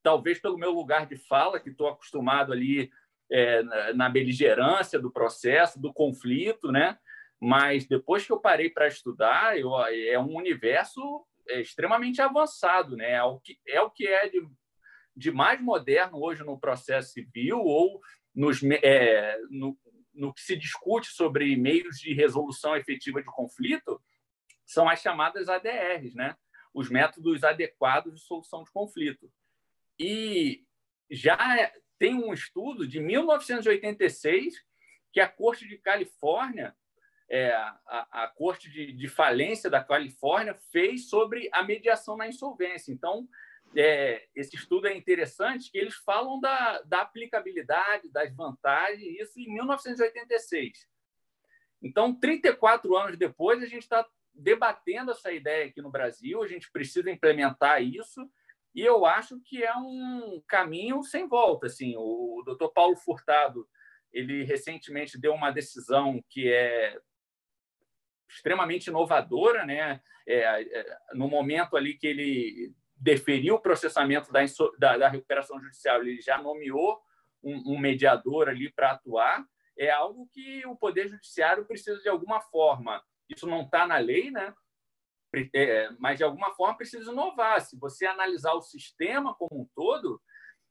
talvez pelo meu lugar de fala, que estou acostumado ali é, na beligerância do processo, do conflito, né? Mas depois que eu parei para estudar, eu, é um universo é, extremamente avançado, né? É o que é, o que é de, de mais moderno hoje no processo civil ou nos, é, no, no que se discute sobre meios de resolução efetiva de conflito são as chamadas ADRs, né? os métodos adequados de solução de conflito. E já tem um estudo de 1986 que a Corte de Califórnia, é, a, a, Corte de, de Falência da Califórnia, fez sobre a mediação na insolvência. Então, é, esse estudo é interessante, que eles falam da, da aplicabilidade, das vantagens, isso em 1986. Então, 34 anos depois, a gente está debatendo essa ideia aqui no Brasil, a gente precisa implementar isso, e eu acho que é um caminho sem volta. Assim, o doutor Paulo Furtado, ele recentemente deu uma decisão que é extremamente inovadora, né? É, é, no momento ali que ele deferiu o processamento da, da, da recuperação judicial, ele já nomeou um, um mediador ali para atuar, é algo que o Poder Judiciário precisa, de alguma forma, isso não está na lei, né? É, mas de alguma forma precisa inovar. Se você analisar o sistema como um todo,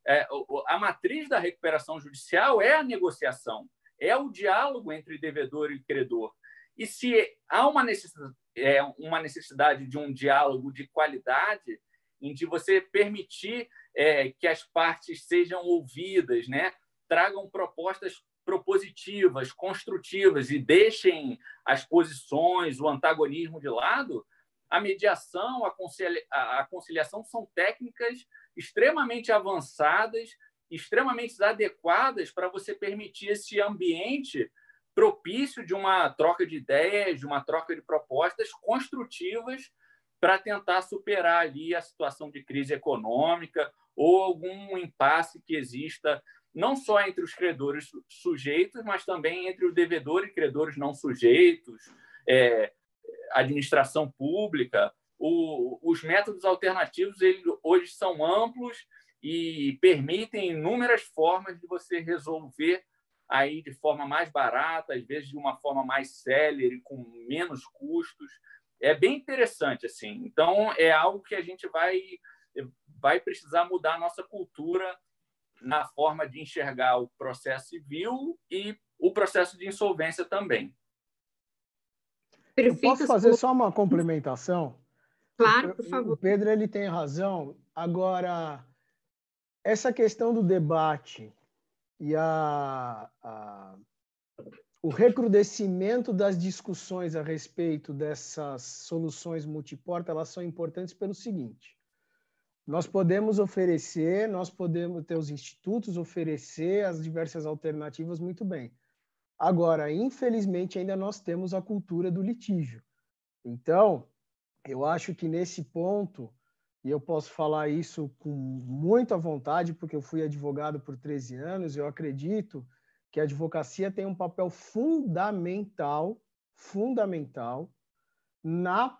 é, a matriz da recuperação judicial é a negociação, é o diálogo entre devedor e credor. E se há uma necessidade, é, uma necessidade de um diálogo de qualidade, em de você permitir é, que as partes sejam ouvidas, né? tragam propostas propositivas, construtivas e deixem as posições, o antagonismo de lado, a mediação, a, concilia a conciliação são técnicas extremamente avançadas, extremamente adequadas para você permitir esse ambiente propício de uma troca de ideias, de uma troca de propostas construtivas para tentar superar ali a situação de crise econômica ou algum impasse que exista não só entre os credores sujeitos, mas também entre o devedor e credores não sujeitos, é, administração pública. O, os métodos alternativos hoje são amplos e permitem inúmeras formas de você resolver aí de forma mais barata, às vezes de uma forma mais célere, com menos custos é bem interessante assim. Então é algo que a gente vai vai precisar mudar a nossa cultura na forma de enxergar o processo civil e o processo de insolvência também. Eu posso fazer só uma complementação? Claro, por favor. O Pedro ele tem razão. Agora, essa questão do debate e a, a o recrudescimento das discussões a respeito dessas soluções multiporta, elas são importantes pelo seguinte: nós podemos oferecer, nós podemos ter os institutos oferecer as diversas alternativas muito bem. Agora, infelizmente, ainda nós temos a cultura do litígio. Então, eu acho que nesse ponto, e eu posso falar isso com muita vontade, porque eu fui advogado por 13 anos, eu acredito que a advocacia tem um papel fundamental, fundamental na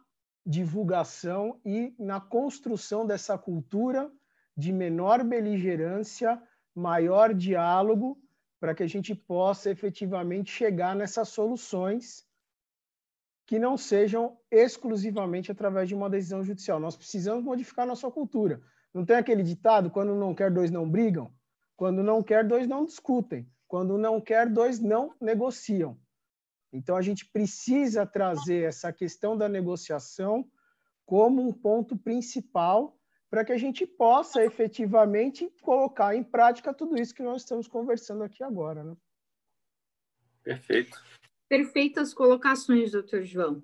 divulgação e na construção dessa cultura de menor beligerância, maior diálogo, para que a gente possa efetivamente chegar nessas soluções que não sejam exclusivamente através de uma decisão judicial. Nós precisamos modificar nossa cultura. Não tem aquele ditado: quando não quer, dois não brigam? Quando não quer, dois não discutem. Quando não quer, dois não negociam. Então, a gente precisa trazer essa questão da negociação como um ponto principal para que a gente possa efetivamente colocar em prática tudo isso que nós estamos conversando aqui agora. Né? Perfeito. Perfeitas colocações, doutor João.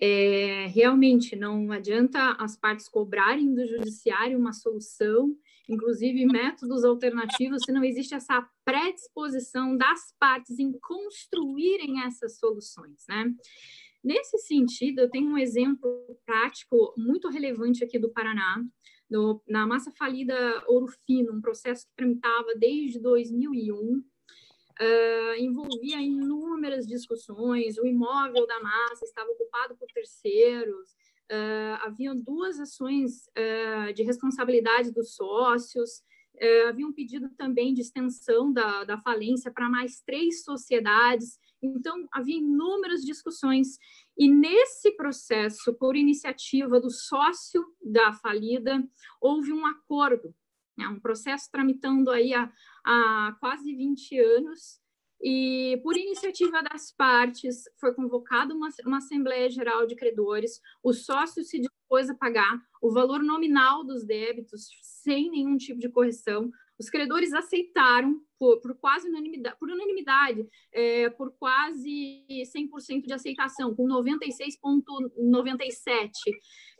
É, realmente não adianta as partes cobrarem do judiciário uma solução, inclusive métodos alternativos, se não existe essa predisposição das partes em construírem essas soluções, né? Nesse sentido, eu tenho um exemplo prático muito relevante aqui do Paraná, na massa falida Ouro Fino, um processo que tramitava desde 2001, uh, envolvia inúmeras discussões, o imóvel da massa estava ocupado por terceiros, uh, haviam duas ações uh, de responsabilidade dos sócios, havia um pedido também de extensão da, da falência para mais três sociedades, então havia inúmeras discussões, e nesse processo, por iniciativa do sócio da falida, houve um acordo, né, um processo tramitando aí há, há quase 20 anos, e, por iniciativa das partes, foi convocada uma, uma Assembleia Geral de Credores, o sócio se dispôs a pagar o valor nominal dos débitos sem nenhum tipo de correção. Os credores aceitaram por, por quase unanimidade, por, unanimidade é, por quase 100% de aceitação, com 96,97%.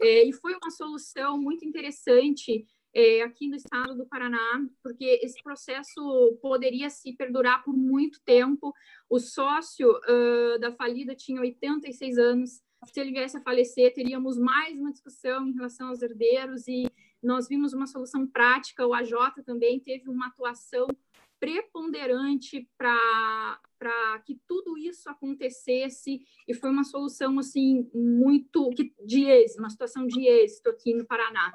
É, e foi uma solução muito interessante é, aqui no estado do Paraná, porque esse processo poderia se perdurar por muito tempo. O sócio uh, da falida tinha 86 anos. Se ele viesse a falecer, teríamos mais uma discussão em relação aos herdeiros e nós vimos uma solução prática. O AJ também teve uma atuação preponderante para que tudo isso acontecesse e foi uma solução assim muito de êxito, uma situação de êxito aqui no Paraná.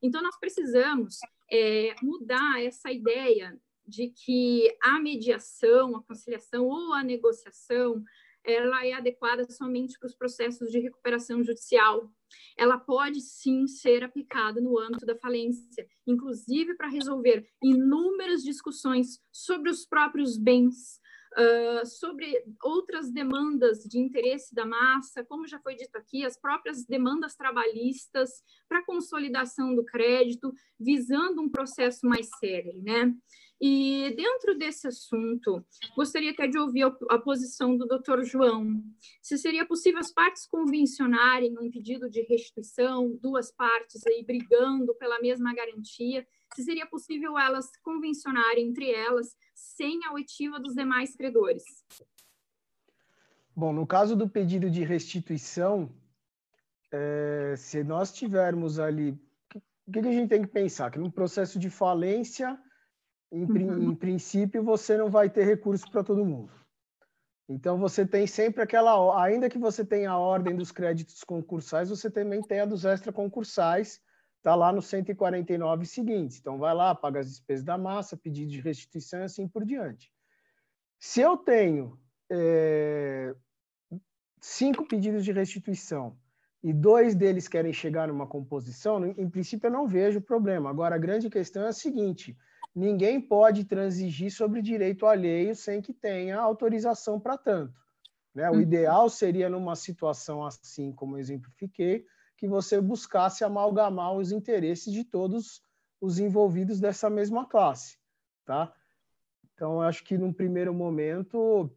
Então, nós precisamos é, mudar essa ideia de que a mediação, a conciliação ou a negociação ela é adequada somente para os processos de recuperação judicial. Ela pode sim ser aplicada no âmbito da falência, inclusive para resolver inúmeras discussões sobre os próprios bens, Uh, sobre outras demandas de interesse da massa, como já foi dito aqui, as próprias demandas trabalhistas para consolidação do crédito, visando um processo mais sério, né? E dentro desse assunto, gostaria até de ouvir a, posição do Dr. João. Se seria possível as partes convencionarem um pedido de restituição, duas partes aí brigando pela mesma garantia, se seria possível elas convencionarem entre elas sem a oitiva dos demais credores. Bom, no caso do pedido de restituição, é, se nós tivermos ali, o que, que, a gente tem que pensar? Que no processo de falência, em, uhum. em princípio, você não vai ter recurso para todo mundo. Então, você tem sempre aquela, ainda que você tenha a ordem dos créditos concursais, você também tem a dos extraconcursais, está lá no 149 seguintes. Então, vai lá, paga as despesas da massa, pedido de restituição e assim por diante. Se eu tenho é, cinco pedidos de restituição e dois deles querem chegar numa composição, em princípio eu não vejo problema. Agora, a grande questão é a seguinte: ninguém pode transigir sobre direito alheio sem que tenha autorização para tanto. Né? O uhum. ideal seria, numa situação assim como eu exemplifiquei, que você buscasse amalgamar os interesses de todos os envolvidos dessa mesma classe, tá? Então, acho que num primeiro momento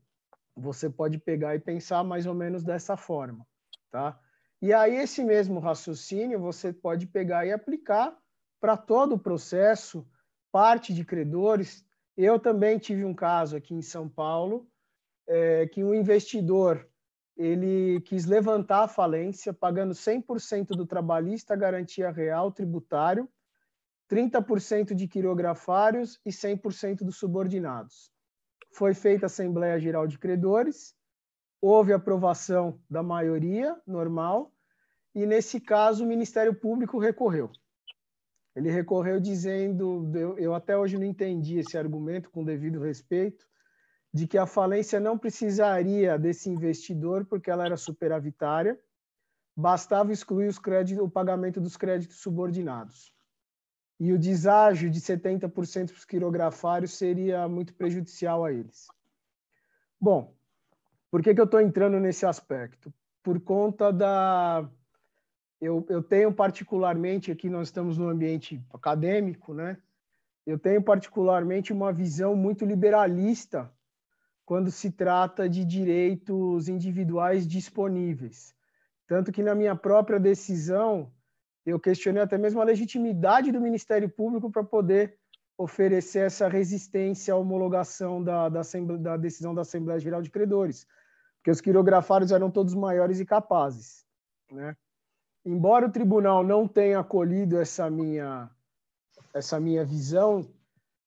você pode pegar e pensar mais ou menos dessa forma, tá? E aí esse mesmo raciocínio você pode pegar e aplicar para todo o processo, parte de credores. Eu também tive um caso aqui em São Paulo é, que um investidor ele quis levantar a falência, pagando 100% do trabalhista, garantia real, tributário, 30% de quirografários e 100% dos subordinados. foi feita a Assembleia Geral de Credores, houve aprovação da maioria normal, e nesse caso o Ministério Público recorreu. Ele recorreu dizendo, eu, eu até hoje não entendi esse argumento com devido respeito, de que a falência não precisaria desse investidor porque ela era superavitária, bastava excluir os créditos, o pagamento dos créditos subordinados. E o deságio de 70% para os quirografários seria muito prejudicial a eles. Bom, por que, que eu estou entrando nesse aspecto? Por conta da. Eu, eu tenho particularmente, aqui nós estamos no ambiente acadêmico, né? Eu tenho particularmente uma visão muito liberalista quando se trata de direitos individuais disponíveis. Tanto que na minha própria decisão, eu questionei até mesmo a legitimidade do Ministério Público para poder oferecer essa resistência à homologação da, da, da, decisão da Assembleia Geral de Credores, porque os quirografários eram todos maiores e capazes. Né? Embora o tribunal não tenha acolhido essa minha, essa minha visão,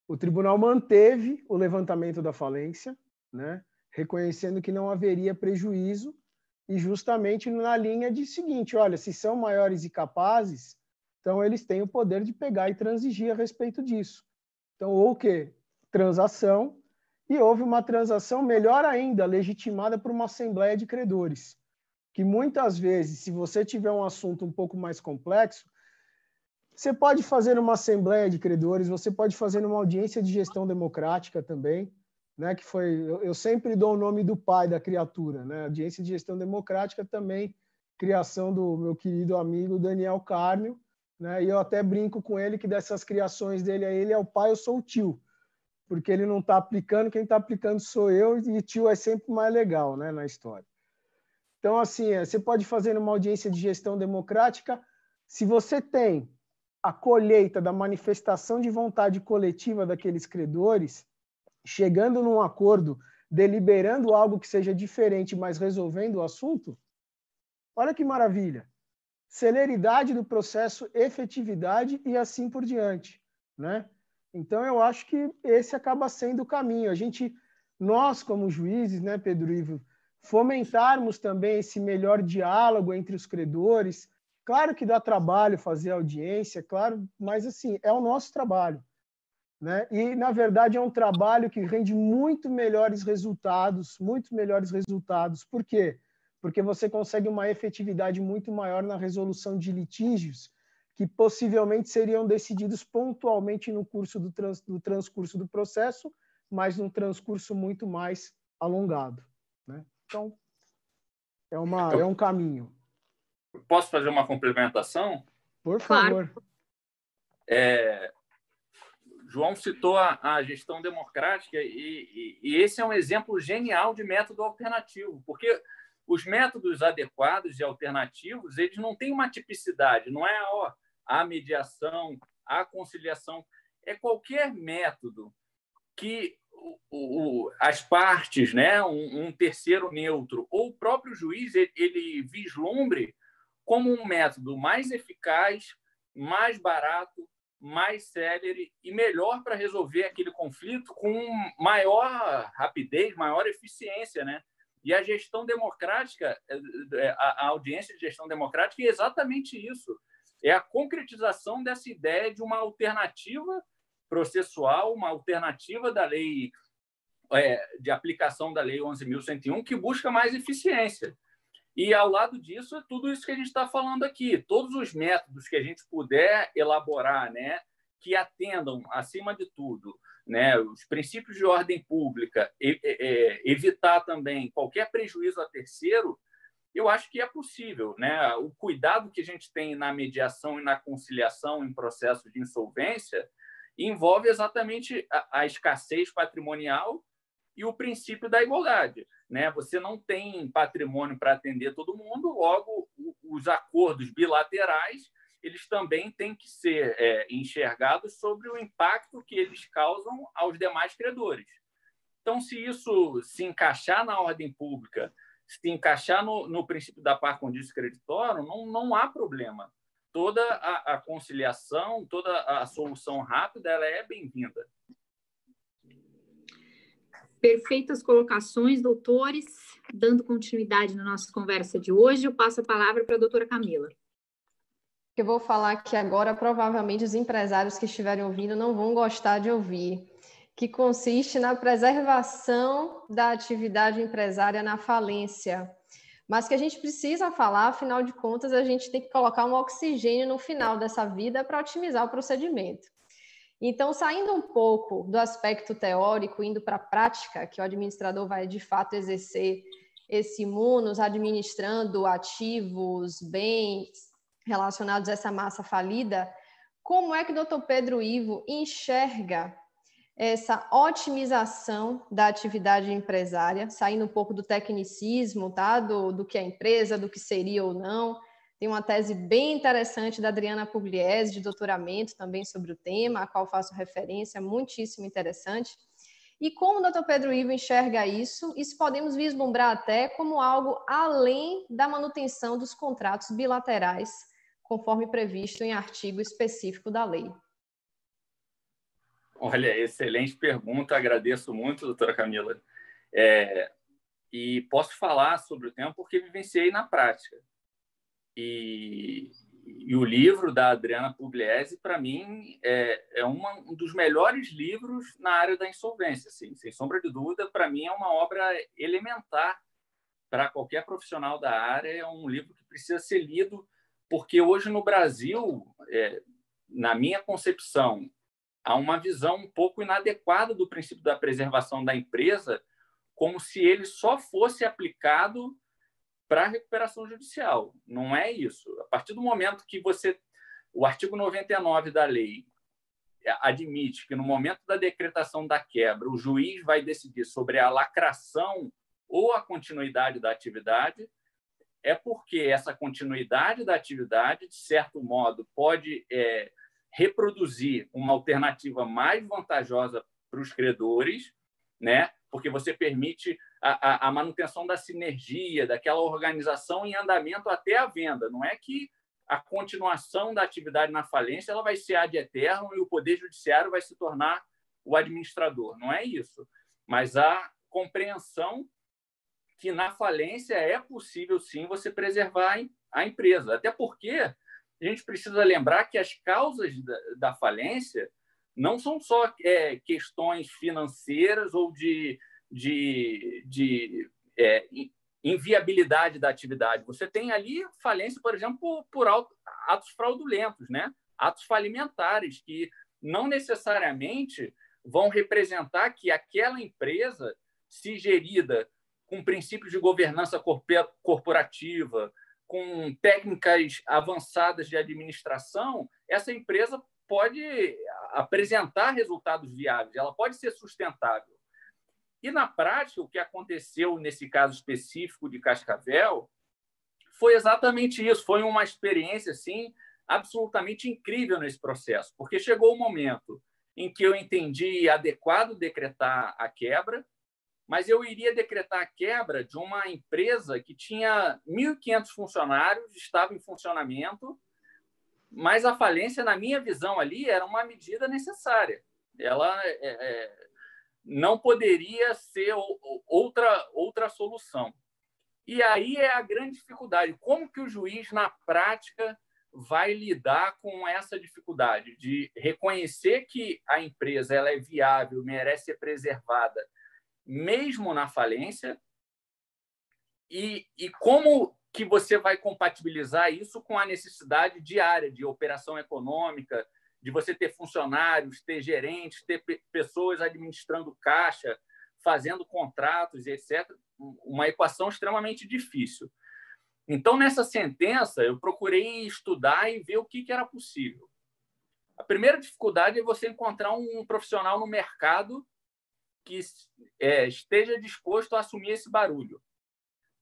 o tribunal manteve o levantamento da falência, né? reconhecendo que não haveria prejuízo e justamente na linha de seguinte, olha, se são maiores e capazes, então eles têm o poder de pegar e transigir a respeito disso. Então, ou o quê? Transação, e houve uma transação melhor ainda, legitimada por uma assembleia de credores, que muitas vezes, se você tiver um assunto um pouco mais complexo, você pode fazer uma assembleia de credores, você pode fazer uma audiência de gestão democrática também, né, que foi, eu, eu, sempre dou o nome do pai da criatura, né, audiência de gestão democrática também, criação do meu querido amigo Daniel Carnio, né, e eu até brinco com ele que dessas criações dele ele é o pai, eu sou o tio, porque ele não está aplicando, quem está aplicando sou eu, e tio é sempre mais legal, né, na história. Então, assim, é, você pode fazer uma audiência de gestão democrática, se você tem a colheita da manifestação de vontade coletiva daqueles credores, chegando num acordo, deliberando algo que seja diferente, mas resolvendo o assunto, olha que maravilha. Celeridade do processo, efetividade e assim por diante, né? Então eu acho que esse acaba sendo o caminho. A gente, nós como juízes, né, Pedro Ivo, fomentarmos também esse melhor diálogo entre os credores. Claro que dá trabalho fazer audiência, claro, mas assim, é o nosso trabalho. Né? E, na verdade, é um trabalho que rende muito melhores resultados, muito melhores resultados. Por quê? Porque você consegue uma efetividade muito maior na resolução de litígios que possivelmente seriam decididos pontualmente no curso do, trans, do transcurso do processo, mas num transcurso muito mais alongado. Então, é, uma, é um caminho. Posso fazer uma complementação? Por favor. Claro. É, João citou a, a gestão democrática e, e, e, esse é um exemplo genial de método alternativo, porque os métodos adequados e alternativos eles não têm uma tipicidade, não é ó, a mediação, a conciliação, é qualquer método que o, as partes, né, um, um, terceiro neutro ou o próprio juiz ele, ele vislumbre como um método mais eficaz, mais barato, mais célere e melhor para resolver aquele conflito com maior rapidez, maior eficiência, né? E a gestão democrática, é, é, a audiência de gestão democrática é exatamente isso. É a concretização dessa ideia de uma alternativa processual, uma alternativa da lei é, de aplicação da lei 11.101 que busca mais eficiência. E, ao lado disso, é tudo isso que a gente está falando aqui. Todos os métodos que a gente puder elaborar, né, que atendam, acima de tudo, né, os princípios de ordem pública, e, e, evitar também qualquer prejuízo a terceiro, eu acho que é possível. Né? O cuidado que a gente tem na mediação e na conciliação em processo de insolvência envolve exatamente a, a escassez patrimonial e o princípio da igualdade. Né? Você não tem patrimônio para atender todo mundo, logo os acordos bilaterais eles também têm que ser é, enxergados sobre o impacto que eles causam aos demais credores. Então, se isso se encaixar na ordem pública, se encaixar no, no princípio da par condício creditório, não, não há problema. Toda a, a conciliação, toda a solução rápida, ela é bem-vinda. Perfeitas colocações, doutores. Dando continuidade na nossa conversa de hoje, eu passo a palavra para a doutora Camila. Eu vou falar aqui agora, provavelmente os empresários que estiverem ouvindo não vão gostar de ouvir, que consiste na preservação da atividade empresária na falência. Mas que a gente precisa falar, afinal de contas, a gente tem que colocar um oxigênio no final dessa vida para otimizar o procedimento. Então, saindo um pouco do aspecto teórico, indo para a prática, que o administrador vai de fato exercer esse imunos, administrando ativos, bens relacionados a essa massa falida, como é que o doutor Pedro Ivo enxerga essa otimização da atividade empresária, saindo um pouco do tecnicismo, tá? do, do que é empresa, do que seria ou não, tem uma tese bem interessante da Adriana Pugliese, de doutoramento também sobre o tema, a qual faço referência, muitíssimo interessante. E como o doutor Pedro Ivo enxerga isso, isso podemos vislumbrar até como algo além da manutenção dos contratos bilaterais, conforme previsto em artigo específico da lei. Olha, excelente pergunta, agradeço muito, doutora Camila. É, e posso falar sobre o tema porque vivenciei na prática. E, e o livro da Adriana Pugliese, para mim, é, é uma, um dos melhores livros na área da insolvência. Assim, sem sombra de dúvida, para mim é uma obra elementar para qualquer profissional da área. É um livro que precisa ser lido, porque hoje no Brasil, é, na minha concepção, há uma visão um pouco inadequada do princípio da preservação da empresa, como se ele só fosse aplicado para a recuperação judicial. Não é isso. A partir do momento que você. O artigo 99 da lei admite que, no momento da decretação da quebra, o juiz vai decidir sobre a lacração ou a continuidade da atividade, é porque essa continuidade da atividade, de certo modo, pode é, reproduzir uma alternativa mais vantajosa para os credores, né? porque você permite a, a, a, manutenção da sinergia, daquela organização em andamento até a venda. Não é que a continuação da atividade na falência ela vai ser ad eterno e o Poder Judiciário vai se tornar o administrador. Não é isso. Mas a compreensão que na falência é possível, sim, você preservar a empresa. Até porque a gente precisa lembrar que as causas da, da falência não são só é, questões financeiras ou de, de, de é, inviabilidade da atividade. Você tem ali falência, por exemplo, por atos fraudulentos, né? atos falimentares, que não necessariamente vão representar que aquela empresa, se gerida com princípios de governança corporativa, com técnicas avançadas de administração, essa empresa pode apresentar resultados viáveis, ela pode ser sustentável. E na prática, o que aconteceu nesse caso específico de Cascavel foi exatamente isso, foi uma experiência assim absolutamente incrível nesse processo, porque chegou o momento em que eu entendi adequado decretar a quebra, mas eu iria decretar a quebra de uma empresa que tinha 1.500 funcionários, estava em funcionamento, mas a falência, na minha visão ali, era uma medida necessária. Ela é, é, não poderia ser outra, outra solução. E aí é a grande dificuldade. Como que o juiz, na prática, vai lidar com essa dificuldade de reconhecer que a empresa ela é viável, merece ser preservada, mesmo na falência, e, e como que você vai compatibilizar isso com a necessidade diária de operação econômica, de você ter funcionários, ter gerentes, ter pessoas administrando caixa, fazendo contratos, etc. Uma equação extremamente difícil. Então, nessa sentença, eu procurei estudar e ver o que, era possível. A primeira dificuldade é você encontrar um profissional no mercado que é, esteja disposto a assumir esse barulho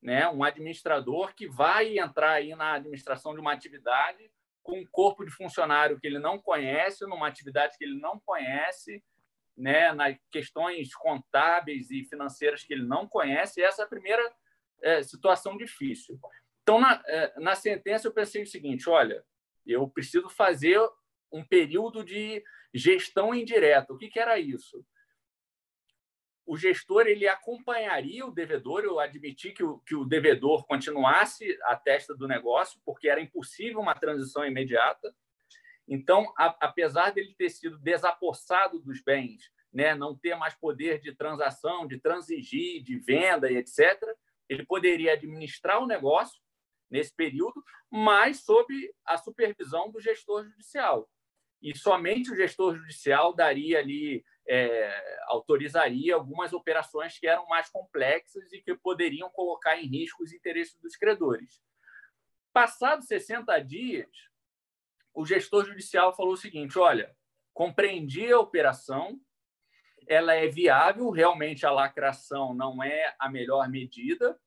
né, um administrador que vai entrar aí na administração de uma atividade com um corpo de funcionário que ele não conhece, numa atividade que ele não conhece, né, nas questões contábeis e financeiras que ele não conhece. Essa é a primeira é, situação difícil. Então, na, é, na sentença, eu pensei o seguinte: olha, eu preciso fazer um período de gestão indireta. O que, que era isso? O gestor ele acompanharia o devedor, eu admiti que o, que o devedor continuasse a testa do negócio, porque era impossível uma transição imediata. Então, a, apesar dele ter sido desapossado dos bens, né, não ter mais poder de transação, de transigir, de venda e etc., ele poderia administrar o negócio nesse período, mas sob a supervisão do gestor judicial. E somente o gestor judicial daria ali, é, autorizaria algumas operações que eram mais complexas e que poderiam colocar em risco os interesses dos credores. Passados 60 dias, o gestor judicial falou o seguinte: olha, compreendi a operação, ela é viável, realmente a lacração não é a melhor medida,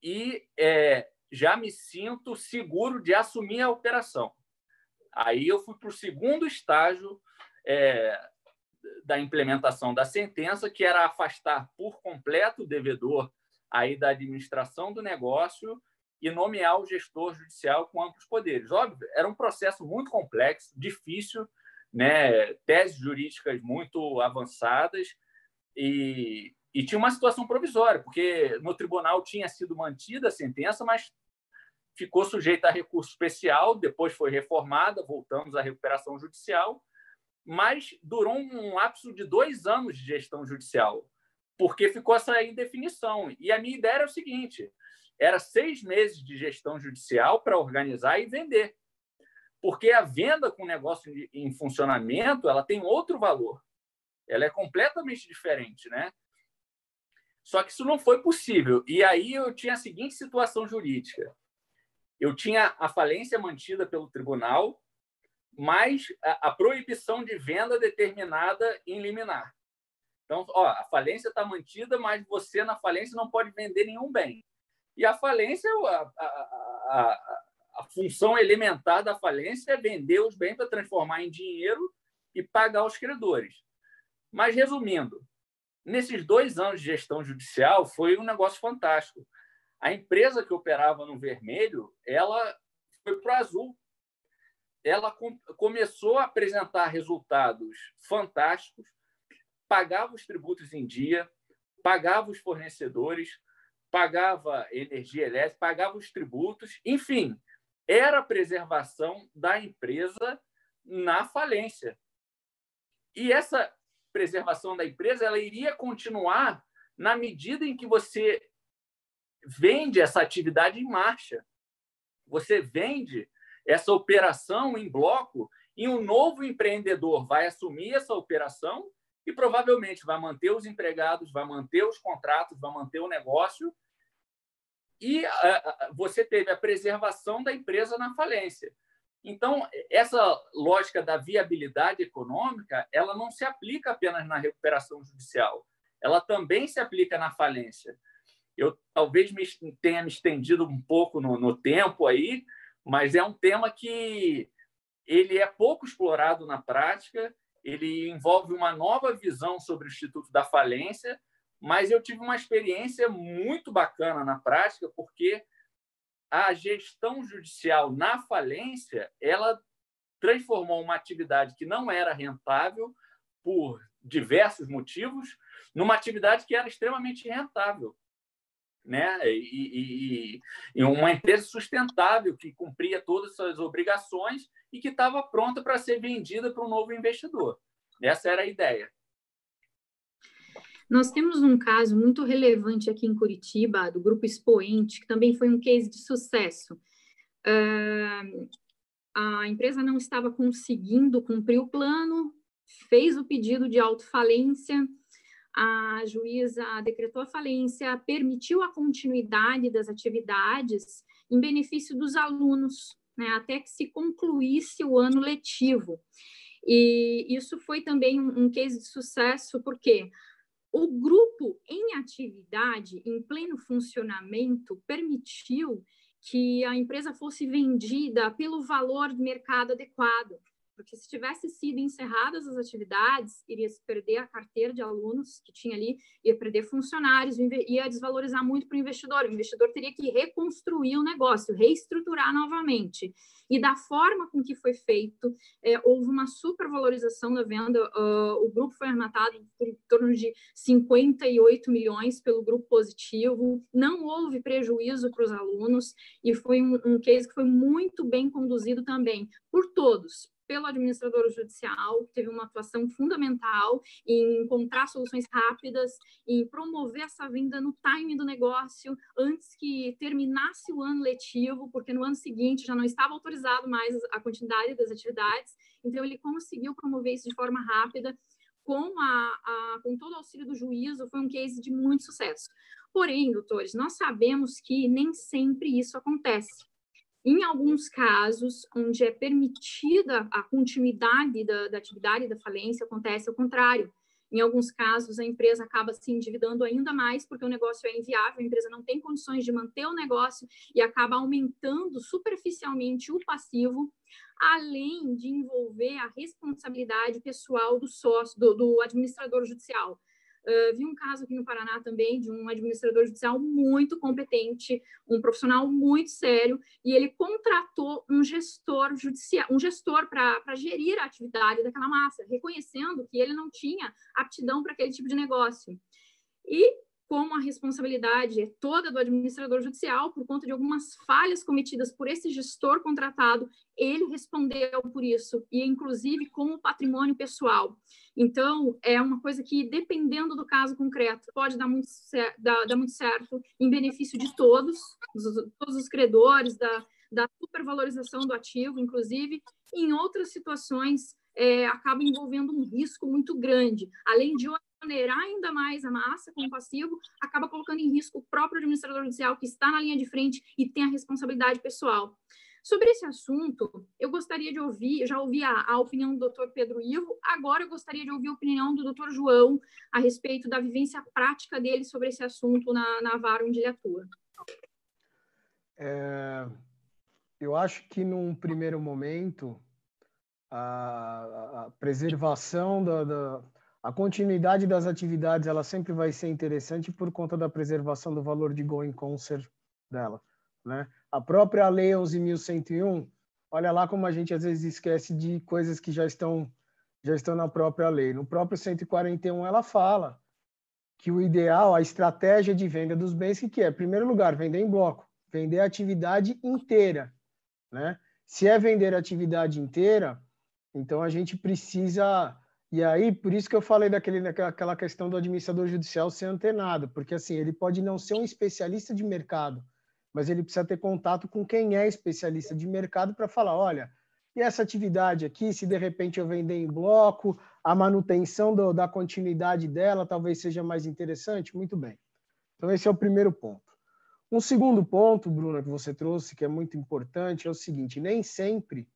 e é, já me sinto seguro de assumir a operação. Aí eu fui para o segundo estágio é, da implementação da sentença, que era afastar por completo o devedor aí da administração do negócio e nomear o gestor judicial com amplos poderes. Óbvio, era um processo muito complexo, difícil, né? teses jurídicas muito avançadas e, e tinha uma situação provisória, porque no tribunal tinha sido mantida a sentença, mas ficou sujeita a recurso especial, depois foi reformada, voltamos à recuperação judicial, mas durou um lapso de dois anos de gestão judicial, porque ficou essa indefinição. E a minha ideia era o seguinte: era seis meses de gestão judicial para organizar e vender, porque a venda com negócio em funcionamento ela tem outro valor, ela é completamente diferente, né? Só que isso não foi possível. E aí eu tinha a seguinte situação jurídica eu tinha a falência mantida pelo tribunal, mais a, a proibição de venda determinada em liminar. Então, ó, a falência está mantida, mas você na falência não pode vender nenhum bem. E a falência, a, a, a, a função elementar da falência é vender os bens para transformar em dinheiro e pagar os credores. Mas, resumindo, nesses dois anos de gestão judicial, foi um negócio fantástico. A empresa que operava no vermelho, ela foi para o azul. Ela com, começou a apresentar resultados fantásticos, pagava os tributos em dia, pagava os fornecedores, pagava energia elétrica, pagava os tributos, enfim, era a preservação da empresa na falência. E essa preservação da empresa ela iria continuar na medida em que você vende essa atividade em marcha. Você vende essa operação em bloco e um novo empreendedor vai assumir essa operação e provavelmente vai manter os empregados, vai manter os contratos, vai manter o negócio. E você teve a preservação da empresa na falência. Então, essa lógica da viabilidade econômica, ela não se aplica apenas na recuperação judicial, ela também se aplica na falência. Eu talvez me, tenha me estendido um pouco no, no tempo aí, mas é um tema que ele é pouco explorado na prática, ele envolve uma nova visão sobre o Instituto da Falência, mas eu tive uma experiência muito bacana na prática, porque a gestão judicial na falência, ela transformou uma atividade que não era rentável por diversos motivos numa atividade que era extremamente rentável né? E, e, e, uma empresa sustentável que cumpria todas as suas obrigações e que estava pronta para ser vendida para um novo investidor. Essa era a ideia. Nós temos um caso muito relevante aqui em Curitiba, do Grupo Expoente, que também foi um case de sucesso. Uh, a empresa não estava conseguindo cumprir o plano, fez o pedido de autofalência, a juíza decretou a falência, permitiu a continuidade das atividades em benefício dos alunos, né, até que se concluísse o ano letivo. E isso foi também um, um case de sucesso, porque o grupo em atividade, em pleno funcionamento, permitiu que a empresa fosse vendida pelo valor de mercado adequado. Porque se tivesse sido encerradas as atividades, iria se perder a carteira de alunos que tinha ali, ia perder funcionários, ia desvalorizar muito para o investidor. O investidor teria que reconstruir o negócio, reestruturar novamente. E da forma com que foi feito, é, houve uma supervalorização da venda. Uh, o grupo foi arrematado em torno de 58 milhões pelo grupo positivo. Não houve prejuízo para os alunos e foi um, um case que foi muito bem conduzido também por todos, pelo administrador judicial, que teve uma atuação fundamental em encontrar soluções rápidas, em promover essa venda no timing do negócio, antes que terminasse o ano letivo, porque no ano seguinte já não estava autorizado mais a continuidade das atividades, então ele conseguiu promover isso de forma rápida, com, a, a, com todo o auxílio do juízo, foi um case de muito sucesso. Porém, doutores, nós sabemos que nem sempre isso acontece. Em alguns casos, onde é permitida a continuidade da, da atividade da falência, acontece ao contrário. Em alguns casos, a empresa acaba se endividando ainda mais porque o negócio é inviável, a empresa não tem condições de manter o negócio e acaba aumentando superficialmente o passivo, além de envolver a responsabilidade pessoal do sócio, do, do administrador judicial. Uh, vi um caso aqui no Paraná também de um administrador judicial muito competente, um profissional muito sério, e ele contratou um gestor judicial, um gestor para gerir a atividade daquela massa, reconhecendo que ele não tinha aptidão para aquele tipo de negócio. E como a responsabilidade é toda do administrador judicial, por conta de algumas falhas cometidas por esse gestor contratado, ele respondeu por isso, e inclusive com o patrimônio pessoal. Então, é uma coisa que, dependendo do caso concreto, pode dar muito, dar, dar muito certo em benefício de todos, todos os credores, da, da supervalorização do ativo, inclusive, em outras situações, é, acaba envolvendo um risco muito grande, além de onerar ainda mais a massa com o passivo, acaba colocando em risco o próprio administrador judicial que está na linha de frente e tem a responsabilidade pessoal. Sobre esse assunto, eu gostaria de ouvir, já ouvi a, a, opinião do doutor Pedro Ivo, agora eu gostaria de ouvir a opinião do doutor João a respeito da vivência prática dele sobre esse assunto na, na vara onde ele atua. É, eu acho que num primeiro momento, a, a preservação da, da, a continuidade das atividades ela sempre vai ser interessante por conta da preservação do valor de going concert dela, né? A própria lei 11.101, olha lá como a gente às vezes esquece de coisas que já estão já estão na própria lei. No próprio 141 ela fala que o ideal, a estratégia de venda dos bens que, que é, em primeiro lugar, vender em bloco, vender a atividade inteira, né? Se é vender a atividade inteira, então a gente precisa e aí, por isso que eu falei daquele, daquela questão do administrador judicial ser antenado, porque assim, ele pode não ser um especialista de mercado, mas ele precisa ter contato com quem é especialista de mercado para falar, olha, e essa atividade aqui, se de repente eu vender em bloco, a manutenção do, da continuidade dela talvez seja mais interessante? Muito bem. Então, esse é o primeiro ponto. Um segundo ponto, Bruna, que você trouxe, que é muito importante, é o seguinte: nem sempre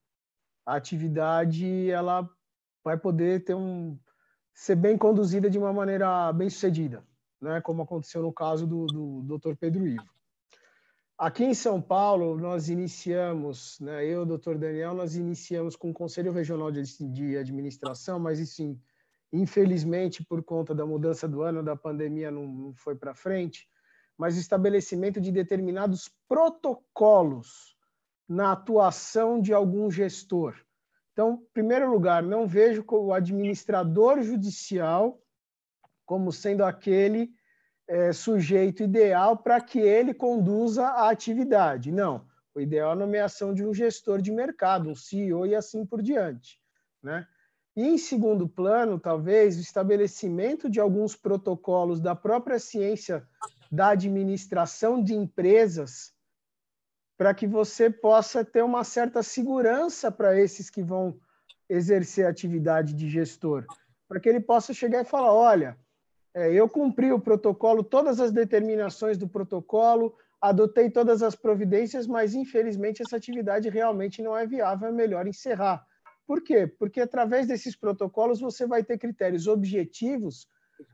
a atividade ela vai poder ter um ser bem conduzida de uma maneira bem sucedida, né? Como aconteceu no caso do, do Dr. Pedro Ivo. Aqui em São Paulo, nós iniciamos, né, eu Dr. Daniel, nós iniciamos com o Conselho Regional de, de Administração, mas isso, infelizmente, por conta da mudança do ano, da pandemia, não, não foi para frente, mas o estabelecimento de determinados protocolos na atuação de algum gestor. Então, em primeiro lugar, não vejo o administrador judicial como sendo aquele é, sujeito ideal para que ele conduza a atividade. Não, o ideal é a nomeação de um gestor de mercado, um CEO e assim por diante. Né? E, em segundo plano, talvez, o estabelecimento de alguns protocolos da própria ciência da administração de empresas para que você possa ter uma certa segurança para esses que vão exercer a atividade de gestor, para que ele possa chegar e falar: olha, é, eu cumpri o protocolo, todas as determinações do protocolo, adotei todas as providências, mas infelizmente essa atividade realmente não é viável, é melhor encerrar. Por quê? Porque através desses protocolos você vai ter critérios objetivos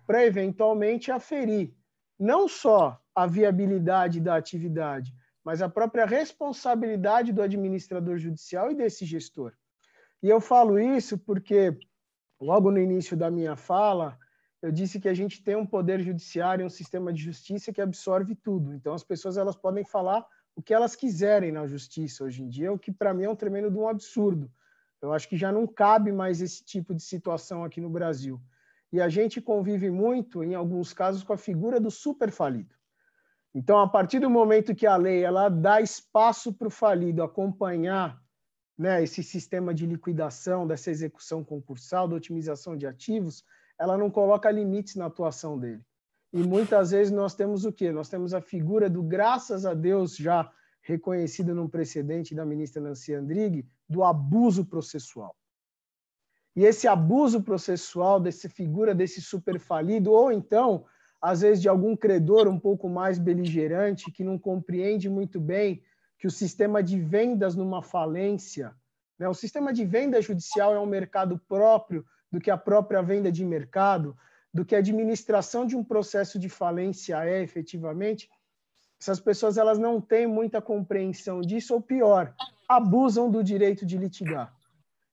para eventualmente aferir não só a viabilidade da atividade, mas a própria responsabilidade do administrador judicial e desse gestor. E eu falo isso porque, logo no início da minha fala, eu disse que a gente tem um poder judiciário, um sistema de justiça que absorve tudo. Então, as pessoas elas podem falar o que elas quiserem na justiça hoje em dia, o que para mim é um tremendo de um absurdo. Eu acho que já não cabe mais esse tipo de situação aqui no Brasil. E a gente convive muito, em alguns casos, com a figura do super falido. Então, a partir do momento que a lei ela dá espaço para o falido acompanhar né, esse sistema de liquidação, dessa execução concursal, da otimização de ativos, ela não coloca limites na atuação dele. E muitas vezes nós temos o quê? Nós temos a figura do, graças a Deus, já reconhecida num precedente da ministra Nancy Andrighi, do abuso processual. E esse abuso processual, dessa figura desse superfalido, ou então, às vezes, de algum credor um pouco mais beligerante, que não compreende muito bem que o sistema de vendas numa falência, né? o sistema de venda judicial é um mercado próprio do que a própria venda de mercado, do que a administração de um processo de falência é efetivamente, essas pessoas elas não têm muita compreensão disso, ou pior, abusam do direito de litigar.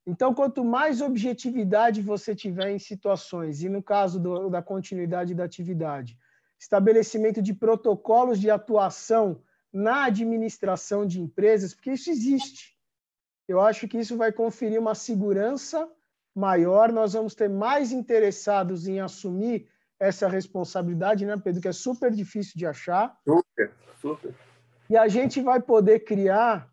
Então, quanto mais objetividade você tiver em situações, e no caso do, da continuidade da atividade, estabelecimento de protocolos de atuação na administração de empresas, porque isso existe. Eu acho que isso vai conferir uma segurança maior, nós vamos ter mais interessados em assumir essa responsabilidade, né, Pedro? Que é super difícil de achar. Super, super. E a gente vai poder criar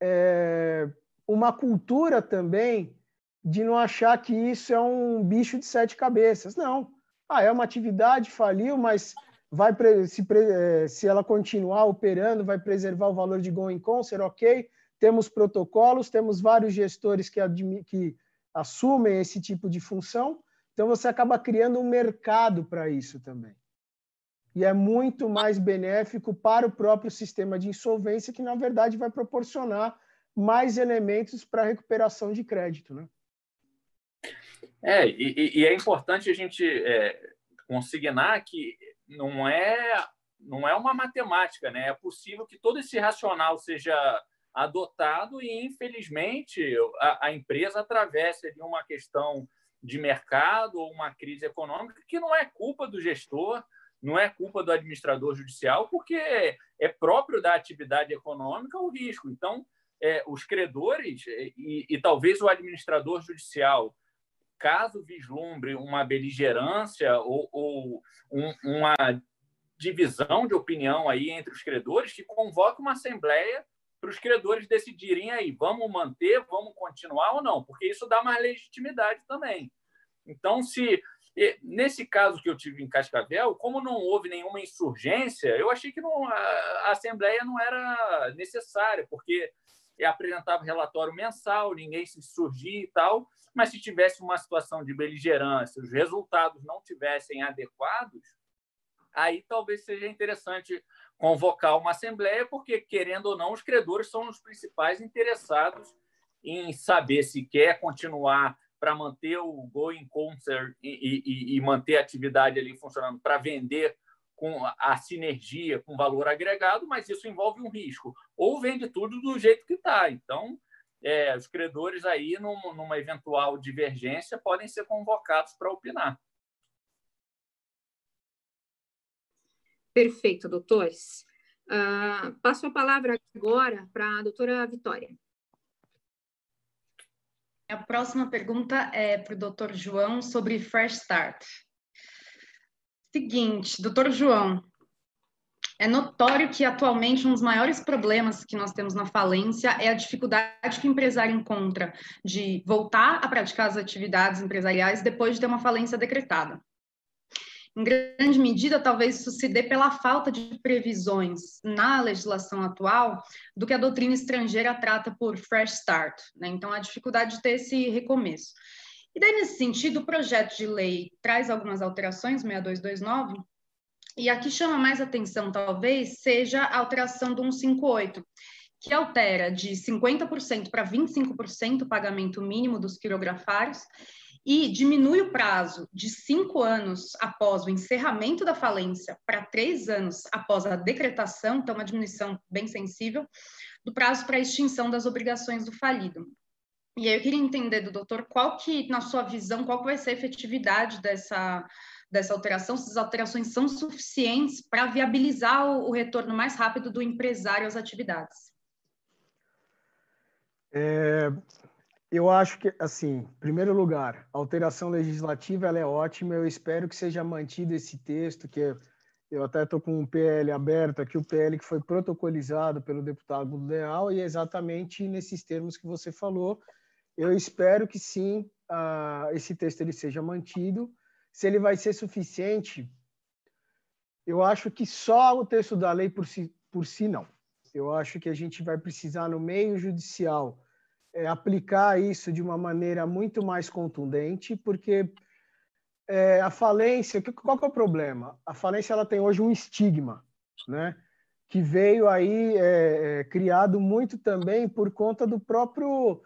é, uma cultura também de não achar que isso é um bicho de sete cabeças. Não. Ah, é uma atividade, faliu, mas vai se, é, se ela continuar operando, vai preservar o valor de going concern, ok. Temos protocolos, temos vários gestores que, que assumem esse tipo de função, então você acaba criando um mercado para isso também. E é muito mais benéfico para o próprio sistema de insolvência, que na verdade vai proporcionar mais elementos para recuperação de crédito, né? É, e, e é importante a gente é, consignar que não é não é uma matemática, né? É possível que todo esse racional seja adotado e, infelizmente, a, a empresa atravessa de uma questão de mercado ou uma crise econômica que não é culpa do gestor, não é culpa do administrador judicial, porque é próprio da atividade econômica o risco. Então, é, os credores e, e, talvez o administrador judicial, caso vislumbre uma beligerância ou, ou um, uma divisão de opinião aí entre os credores, que convoque uma assembleia para os credores decidirem aí, vamos manter, vamos continuar ou não, porque isso dá mais legitimidade também. Então, se nesse caso que eu tive em Cascavel, como não houve nenhuma insurgência, eu achei que não, a Assembleia não era necessária, porque apresentava relatório mensal, ninguém se surgia e tal, mas se tivesse uma situação de beligerância, os resultados não tivessem adequados, aí talvez seja interessante convocar uma assembleia, porque, querendo ou não, os credores são os principais interessados em saber se quer continuar para manter o going concert e, e, e, manter a atividade ali funcionando para vender com a sinergia, com valor agregado, mas isso envolve um risco. Ou vende tudo do jeito que está. Então, é, os credores aí, num, numa eventual divergência, podem ser convocados para opinar. Perfeito, doutores. Uh, passo a palavra agora para a doutora Vitória. A próxima pergunta é para o doutor João sobre Fresh Start. Seguinte, doutor João, é notório que atualmente um dos maiores problemas que nós temos na falência é a dificuldade que o empresário encontra de voltar a praticar as atividades empresariais depois de ter uma falência decretada. Em grande medida, talvez isso se dê pela falta de previsões na legislação atual do que a doutrina estrangeira trata por fresh start. Né? Então, a dificuldade de ter esse recomeço. E daí, nesse sentido, o projeto de lei traz algumas alterações, 6229, e aqui chama mais atenção, talvez, seja a alteração do 158, que altera de 50% para 25% o pagamento mínimo dos quirografários e diminui o prazo de cinco anos após o encerramento da falência para três anos após a decretação, então uma diminuição bem sensível, do prazo para extinção das obrigações do falido. E aí eu queria entender do doutor qual que, na sua visão, qual vai ser a efetividade dessa, dessa alteração, se as alterações são suficientes para viabilizar o, o, retorno mais rápido do empresário às atividades. É, eu acho que, assim, em primeiro lugar, a alteração legislativa ela é ótima. Eu espero que seja mantido esse texto, que eu até estou com um PL aberto aqui, o PL que foi protocolizado pelo deputado Leal, e é exatamente nesses termos que você falou. Eu espero que sim, uh, esse texto ele seja mantido. Se ele vai ser suficiente, eu acho que só o texto da lei por si, por si não. Eu acho que a gente vai precisar, no meio judicial, é, aplicar isso de uma maneira muito mais contundente, porque é, a falência, qual que é o problema? A falência ela tem hoje um estigma, né? que veio aí é, é, criado muito também por conta do próprio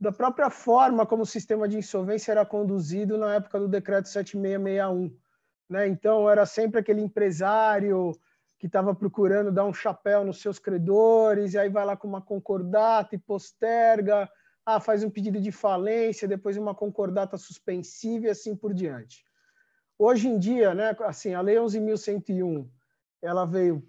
da própria forma como o sistema de insolvência era conduzido na época do decreto 7661, né? Então era sempre aquele empresário que estava procurando dar um chapéu nos seus credores, e aí vai lá com uma concordata e posterga, ah, faz um pedido de falência, depois uma concordata suspensiva e assim por diante. Hoje em dia, né, assim, a Lei 11.101, ela veio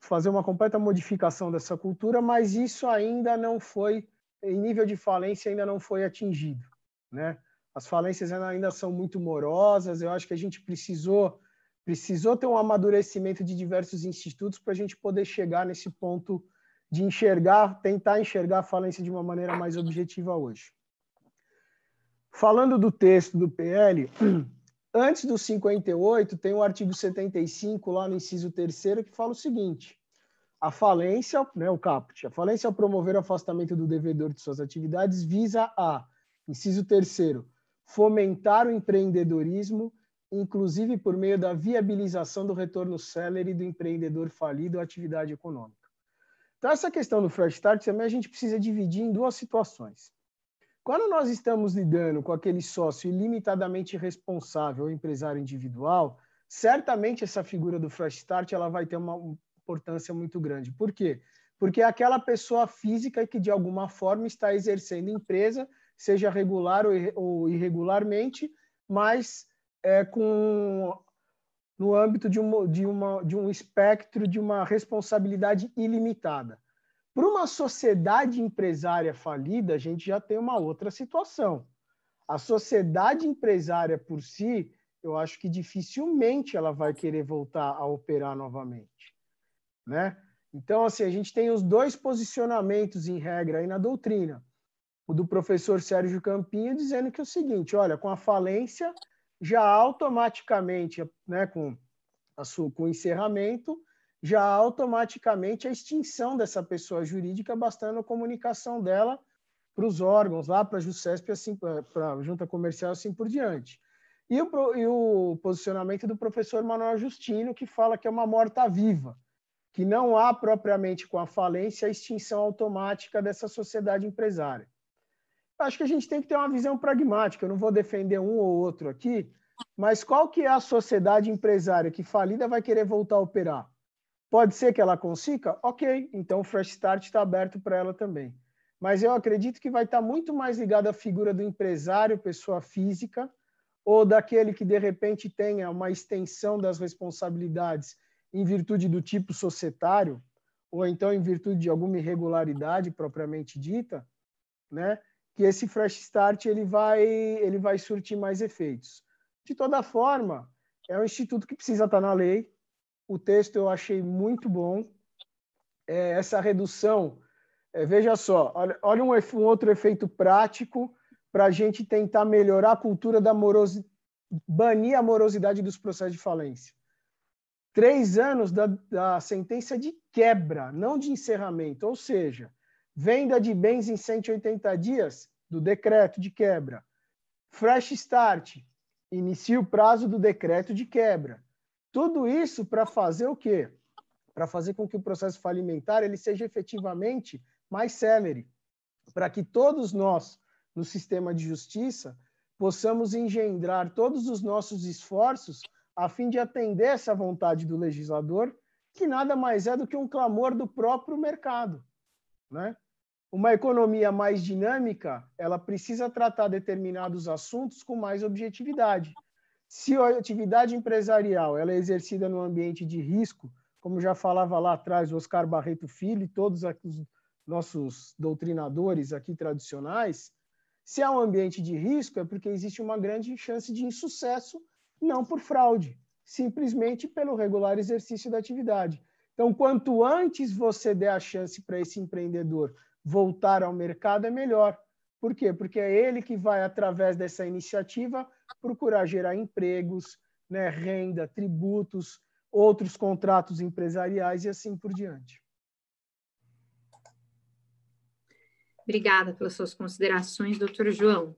fazer uma completa modificação dessa cultura, mas isso ainda não foi, em nível de falência, ainda não foi atingido, né? As falências ainda são muito morosas, eu acho que a gente precisou precisou ter um amadurecimento de diversos institutos para a gente poder chegar nesse ponto de enxergar, tentar enxergar a falência de uma maneira mais objetiva hoje. Falando do texto do PL, <clears throat> antes do 58, tem o artigo 75, lá no inciso 3 que fala o seguinte: a falência, né, o caput, a falência ao promover o afastamento do devedor de suas atividades visa a, inciso 3 fomentar o empreendedorismo inclusive por meio da viabilização do retorno célere do empreendedor falido à atividade econômica. Então, essa questão do fresh start também a gente precisa dividir em duas situações. Quando nós estamos lidando com aquele sócio ilimitadamente responsável, empresário individual, certamente essa figura do fresh start ela vai ter uma importância muito grande. Por quê? Porque é aquela pessoa física que de alguma forma está exercendo empresa, seja regular ou irregularmente, mas é, com no âmbito de, uma, de, uma, de um espectro de uma responsabilidade ilimitada. Para uma sociedade empresária falida, a gente já tem uma outra situação. A sociedade empresária por si, eu acho que dificilmente ela vai querer voltar a operar novamente, né? Então, assim, a gente tem os dois posicionamentos em regra aí na doutrina. O do professor Sérgio Campinho dizendo que é o seguinte, olha, com a falência já automaticamente, né, com, a sua, com o encerramento, já automaticamente a extinção dessa pessoa jurídica, bastando a comunicação dela para os órgãos, lá para a JUSCESP, assim, para a Junta Comercial, assim por diante. E o, e o posicionamento do professor Manuel Justino, que fala que é uma morta-viva, que não há propriamente com a falência a extinção automática dessa sociedade empresária acho que a gente tem que ter uma visão pragmática. Eu não vou defender um ou outro aqui, mas qual que é a sociedade empresária que falida vai querer voltar a operar? Pode ser que ela consiga? Ok, então o Fresh Start está aberto para ela também. Mas eu acredito que vai estar muito mais ligado à figura do empresário, pessoa física, ou daquele que de repente tenha uma extensão das responsabilidades em virtude do tipo societário, ou então em virtude de alguma irregularidade propriamente dita, né? que esse fresh start ele vai ele vai surtir mais efeitos. De toda forma, é um instituto que precisa estar na lei. O texto eu achei muito bom. É, essa redução, é, veja só, olha, olha um, um, outro efeito prático para a gente tentar melhorar a cultura da morosidade, banir a morosidade dos processos de falência. Três anos da, da sentença de quebra, não de encerramento, ou seja, Venda de bens em 180 dias do decreto de quebra. Fresh start. Inicia o prazo do decreto de quebra. Tudo isso para fazer o quê? Para fazer com que o processo falimentar ele seja efetivamente mais célere, para que todos nós, no sistema de justiça, possamos engendrar todos os nossos esforços a fim de atender essa vontade do legislador, que nada mais é do que um clamor do próprio mercado. Né? uma economia mais dinâmica, ela precisa tratar determinados assuntos com mais objetividade. Se a atividade empresarial ela é exercida no ambiente de risco, como já falava lá atrás o Oscar Barreto Filho e todos os nossos doutrinadores aqui tradicionais, se há um ambiente de risco é porque existe uma grande chance de insucesso, não por fraude, simplesmente pelo regular exercício da atividade. Então, quanto antes você der a chance para esse empreendedor voltar ao mercado, é melhor. Por quê? Porque é ele que vai, através dessa iniciativa, procurar gerar empregos, né, renda, tributos, outros contratos empresariais e assim por diante. Obrigada pelas suas considerações, doutor João.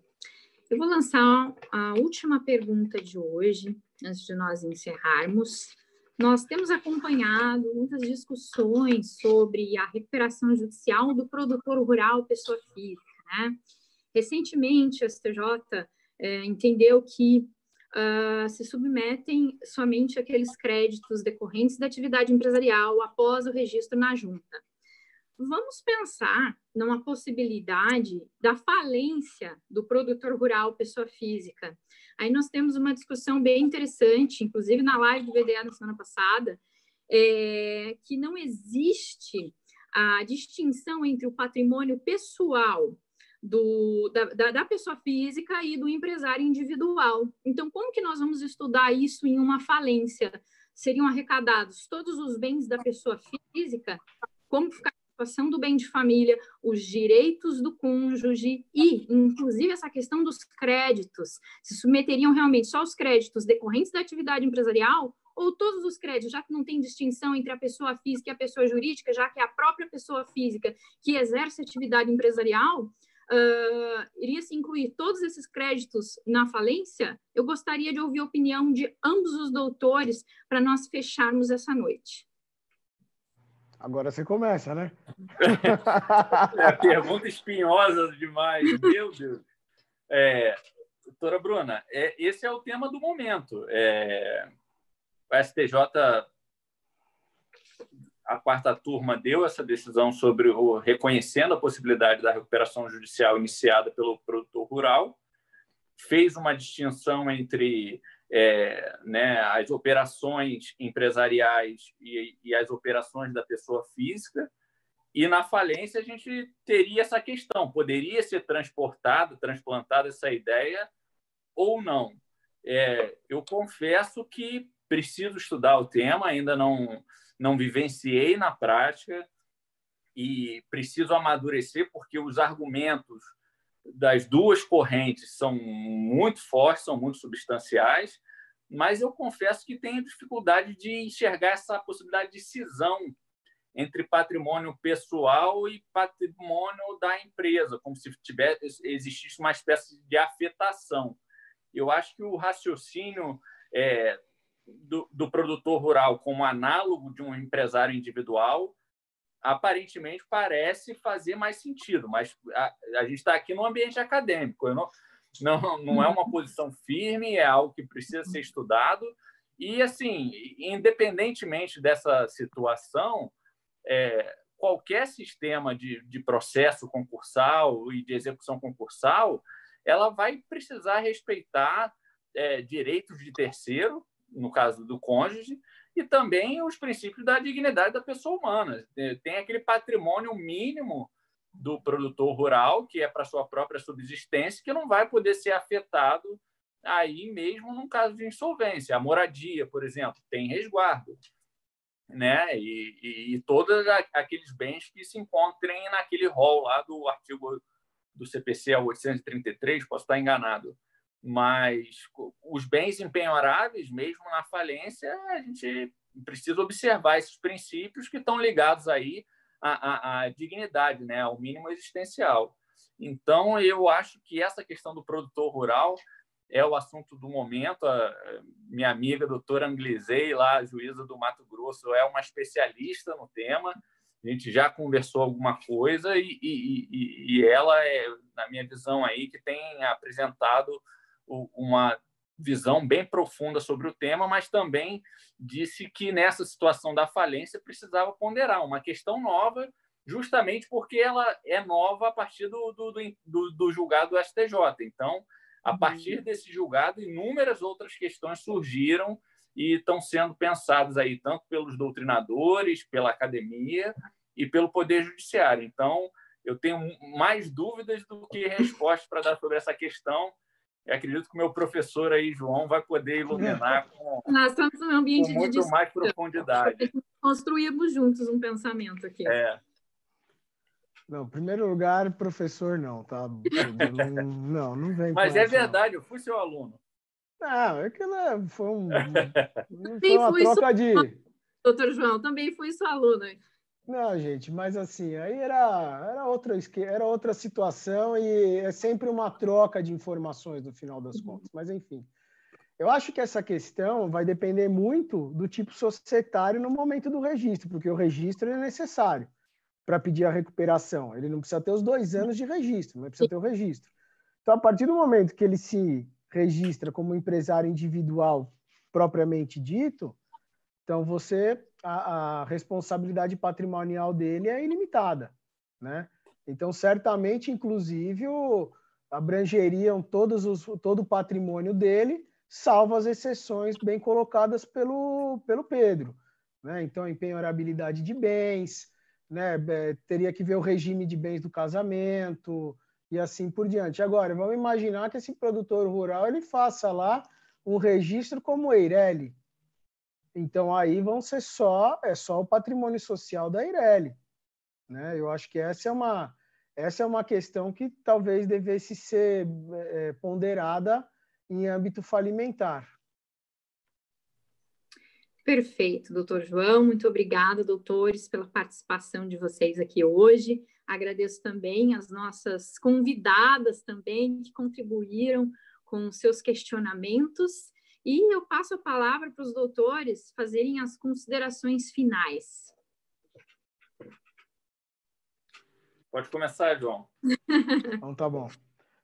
Eu vou lançar a última pergunta de hoje, antes de nós encerrarmos. Nós temos acompanhado muitas discussões sobre a recuperação judicial do produtor rural pessoa física. Né? Recentemente, a STJ é, entendeu que uh, se submetem somente aqueles créditos decorrentes da atividade empresarial após o registro na junta. Vamos pensar numa possibilidade da falência do produtor rural pessoa física. Aí nós temos uma discussão bem interessante, inclusive na live do VDA na semana passada, é, que não existe a distinção entre o patrimônio pessoal do, da, da, pessoa física e do empresário individual. Então, como que nós vamos estudar isso em uma falência? Seriam arrecadados todos os bens da pessoa física? Como ficar a situação do bem de família, os direitos do cônjuge e, inclusive, essa questão dos créditos? Se submeteriam realmente só os créditos decorrentes da atividade empresarial ou todos os créditos, já que não tem distinção entre a pessoa física e a pessoa jurídica, já que é a própria pessoa física que exerce atividade empresarial, uh, iria se incluir todos esses créditos na falência? Eu gostaria de ouvir a opinião de ambos os doutores para nós fecharmos essa noite. Agora você começa, né? é, pergunta espinhosa demais, meu Deus. É, doutora Bruna, é, esse é o tema do momento. É, o STJ a quarta turma deu essa decisão sobre o reconhecendo a possibilidade da recuperação judicial iniciada pelo produtor rural, fez uma distinção entre é, né, as operações empresariais e, e, as operações da pessoa física. E na falência a gente teria essa questão: poderia ser transportada, transplantada essa ideia ou não? É, eu confesso que preciso estudar o tema, ainda não não vivenciei na prática e preciso amadurecer porque os argumentos das duas correntes são muito fortes, são muito substanciais, mas eu confesso que tenho dificuldade de enxergar essa possibilidade de cisão entre patrimônio pessoal e patrimônio da empresa, como se tivesse existisse uma espécie de afetação. Eu acho que o raciocínio é, do, do produtor rural como análogo de um empresário individual, aparentemente parece fazer mais sentido, mas a, a gente está aqui no ambiente acadêmico, não, não, não é uma posição firme, é algo que precisa ser estudado. E, assim, independentemente dessa situação, é, qualquer sistema de, de processo concursal e de execução concursal, ela vai precisar respeitar é, direitos de terceiro, no caso do cônjuge, e também os princípios da dignidade da pessoa humana. Tem aquele patrimônio mínimo do produtor rural, que é para sua própria subsistência, que não vai poder ser afetado aí mesmo no caso de insolvência. A moradia, por exemplo, tem resguardo. Né? E, e, e todos aqueles bens que se encontrem naquele rol lá do artigo do CPC 833, posso estar enganado mas os bens empenhoráveis, mesmo na falência, a gente precisa observar esses princípios que estão ligados aí à, à, à dignidade, né, ao mínimo existencial. Então, eu acho que essa questão do produtor rural é o assunto do momento. A minha amiga doutora Anglizei, lá, juíza do Mato Grosso, é uma especialista no tema. A gente já conversou alguma coisa e, e, e ela é, na minha visão aí, que tem apresentado uma visão bem profunda sobre o tema, mas também disse que nessa situação da falência precisava ponderar uma questão nova justamente porque ela é nova a partir do, do, do, do julgado do STJ. Então, a uhum. partir desse julgado, inúmeras outras questões surgiram e estão sendo pensadas aí tanto pelos doutrinadores, pela academia e pelo poder judiciário. Então, eu tenho mais dúvidas do que respostas para dar sobre essa questão. Eu acredito que o meu professor aí, João, vai poder iluminar com, Nós estamos num ambiente com muito mais profundidade. Construímos juntos um pensamento aqui. É. Não, em primeiro lugar, professor não, tá? Não, não, não vem Mas é verdade, não. eu fui seu aluno. Não, é que ela foi, um, <laughs> foi uma troca de. Doutor João, também fui sua aluna. Não, gente, mas assim, aí era, era, outra, era outra situação e é sempre uma troca de informações no final das uhum. contas. Mas, enfim, eu acho que essa questão vai depender muito do tipo societário no momento do registro, porque o registro é necessário para pedir a recuperação. Ele não precisa ter os dois anos de registro, mas precisa ter o registro. Então, a partir do momento que ele se registra como empresário individual propriamente dito, então você a, a responsabilidade patrimonial dele é ilimitada, né? Então, certamente, inclusive, o, abrangeriam todos os, todo o patrimônio dele, salvo as exceções bem colocadas pelo, pelo Pedro. Né? Então, empenhorabilidade de bens, né? É, teria que ver o regime de bens do casamento e assim por diante. Agora, vamos imaginar que esse produtor rural ele faça lá um registro como Eireli, então aí vão ser só é só o patrimônio social da Ireli, né? Eu acho que essa é uma essa é uma questão que talvez devesse ser é, ponderada em âmbito falimentar. Perfeito, doutor João. Muito obrigada, doutores, pela participação de vocês aqui hoje. Agradeço também as nossas convidadas também que contribuíram com seus questionamentos. E eu passo a palavra para os doutores fazerem as considerações finais. Pode começar, João. <laughs> então tá bom.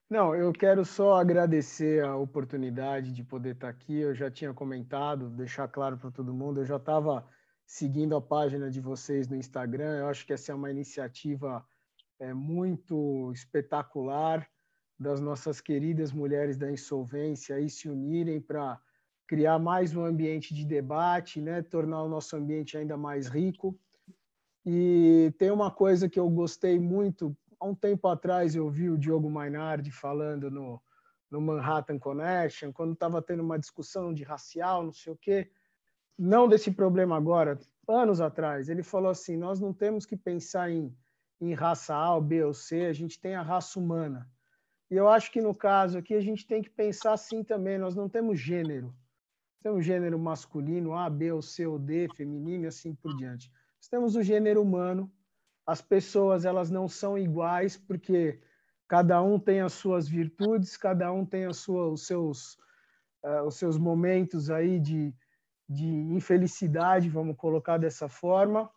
Não, eu quero só agradecer a oportunidade de poder estar aqui. Eu já tinha comentado, deixar claro para todo mundo, eu já estava seguindo a página de vocês no Instagram. Eu acho que essa é uma iniciativa é, muito espetacular das nossas queridas mulheres da insolvência aí se unirem para criar mais um ambiente de debate, né? tornar o nosso ambiente ainda mais rico. E tem uma coisa que eu gostei muito, há um tempo atrás eu vi o Diogo Mainardi falando no, no Manhattan Connection, quando estava tendo uma discussão de racial, não sei o quê, não desse problema agora, anos atrás, ele falou assim, nós não temos que pensar em, em raça A, B ou C, a gente tem a raça humana. E eu acho que no caso aqui a gente tem que pensar assim também, nós não temos gênero, temos o gênero masculino, A, B, ou C, ou D, feminino e assim por diante. Nós temos o gênero humano. As pessoas elas não são iguais porque cada um tem as suas virtudes, cada um tem a sua, os seus uh, os seus momentos aí de, de infelicidade, vamos colocar dessa forma,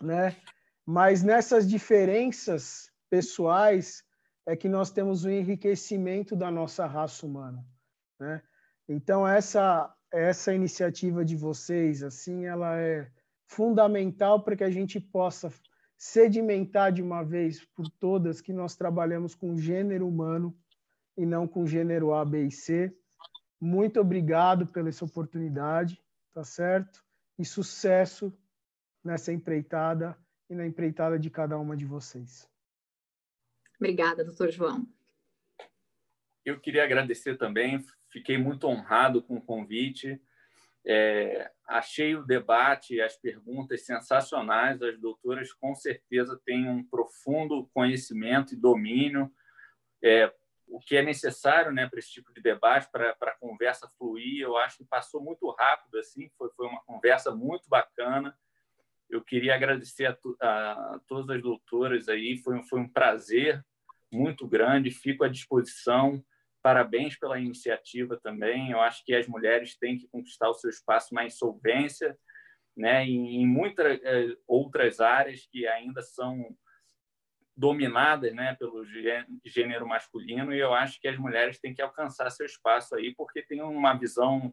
né? Mas nessas diferenças pessoais é que nós temos o enriquecimento da nossa raça humana, né? Então essa essa iniciativa de vocês, assim, ela é fundamental para que a gente possa sedimentar de uma vez por todas que nós trabalhamos com gênero humano e não com gênero A, B e C. Muito obrigado pela essa oportunidade, tá certo? E sucesso nessa empreitada e na empreitada de cada uma de vocês. Obrigada, doutor João. Eu queria agradecer também, fiquei muito honrado com o convite. É, achei o debate, as perguntas sensacionais. As doutoras, com certeza, têm um profundo conhecimento e domínio, é, o que é necessário né, para esse tipo de debate, para a conversa fluir. Eu acho que passou muito rápido, assim, foi, foi uma conversa muito bacana. Eu queria agradecer a, a, todas as doutoras aí, foi, foi um prazer muito grande, fico à disposição Parabéns pela iniciativa também. Eu acho que as mulheres têm que conquistar o seu espaço na insolvência, né? em, em muitas eh, outras áreas que ainda são dominadas né, pelo gênero masculino, e eu acho que as mulheres têm que alcançar seu espaço aí, porque tem uma visão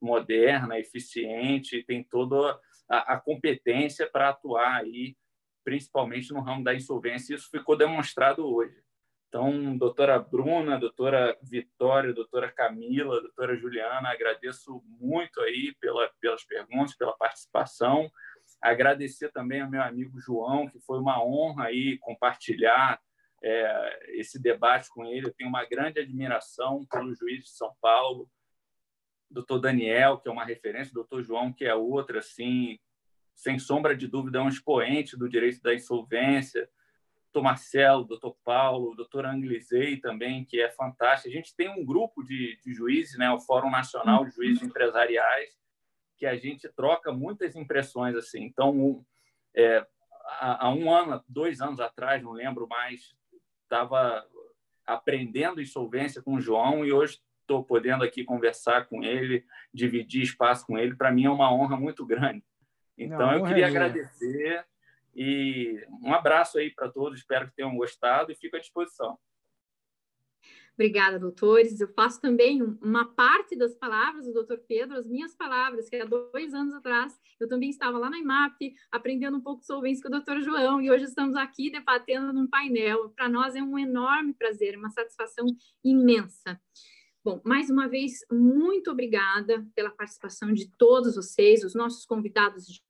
moderna, eficiente, tem toda a, a competência para atuar aí principalmente no ramo da insolvência. Isso ficou demonstrado hoje. Então, doutora Bruna, doutora Vitória, doutora Camila, doutora Juliana, agradeço muito aí pela, pelas perguntas, pela participação. Agradecer também ao meu amigo João, que foi uma honra aí compartilhar é, esse debate com ele. Eu tenho uma grande admiração pelo juiz de São Paulo, doutor Daniel, que é uma referência, doutor João, que é outra, assim, sem sombra de dúvida, é um expoente do direito da insolvência, doutor Marcelo, doutor Paulo, doutor Anglisei também, que é fantástico. A gente tem um grupo de, de juízes, né, o Fórum Nacional de Juízes Empresariais, que a gente troca muitas impressões assim. Então, é, há, há um ano, dois anos atrás, não lembro mais, estava aprendendo insolvência com o João e hoje estou podendo aqui conversar com ele, dividir espaço com ele. Para mim é uma honra muito grande. Então, não, eu queria é agradecer e um abraço aí para todos. Espero que tenham gostado e fico à disposição. Obrigada, doutores. Eu faço também uma parte das palavras do doutor Pedro, as minhas palavras, que há dois anos atrás eu também estava lá na IMAP, aprendendo um pouco de solvência com o doutor João, e hoje estamos aqui debatendo num painel. Para nós é um enorme prazer, uma satisfação imensa. Bom, mais uma vez, muito obrigada pela participação de todos vocês, os nossos convidados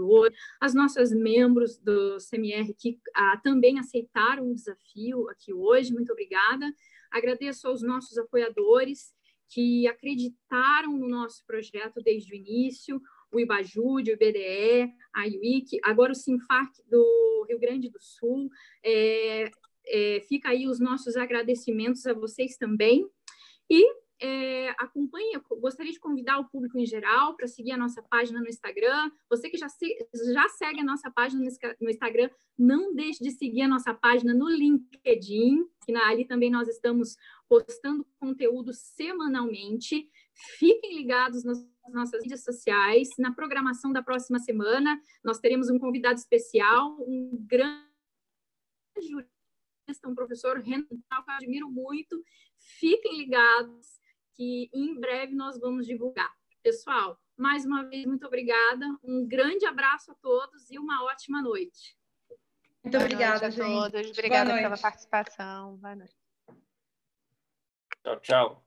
de as nossas membros do CMR que ah, também aceitaram o desafio aqui hoje, muito obrigada. Agradeço aos nossos apoiadores que acreditaram no nosso projeto desde o início, o IBAJUD, o IBDE, a IUIC, agora o SINFAC do Rio Grande do Sul. É, é, fica aí os nossos agradecimentos a vocês também. E é, acompanhe, gostaria de convidar o público em geral para seguir a nossa página no Instagram. Você que já, se, já segue a nossa página no, Instagram, não deixe de seguir a nossa página no LinkedIn, que na, ali também nós estamos postando conteúdo semanalmente. Fiquem ligados nas nossas redes sociais. Na programação da próxima semana, nós teremos um convidado especial, um grande jurista, um professor Renan, que eu admiro muito. Fiquem ligados que em breve nós vamos divulgar. Pessoal, mais uma vez, muito obrigada. Um grande abraço a todos e uma ótima noite. Muito Boa obrigada, noite a gente. todos. Obrigada pela participação. Boa noite. Tchau, tchau.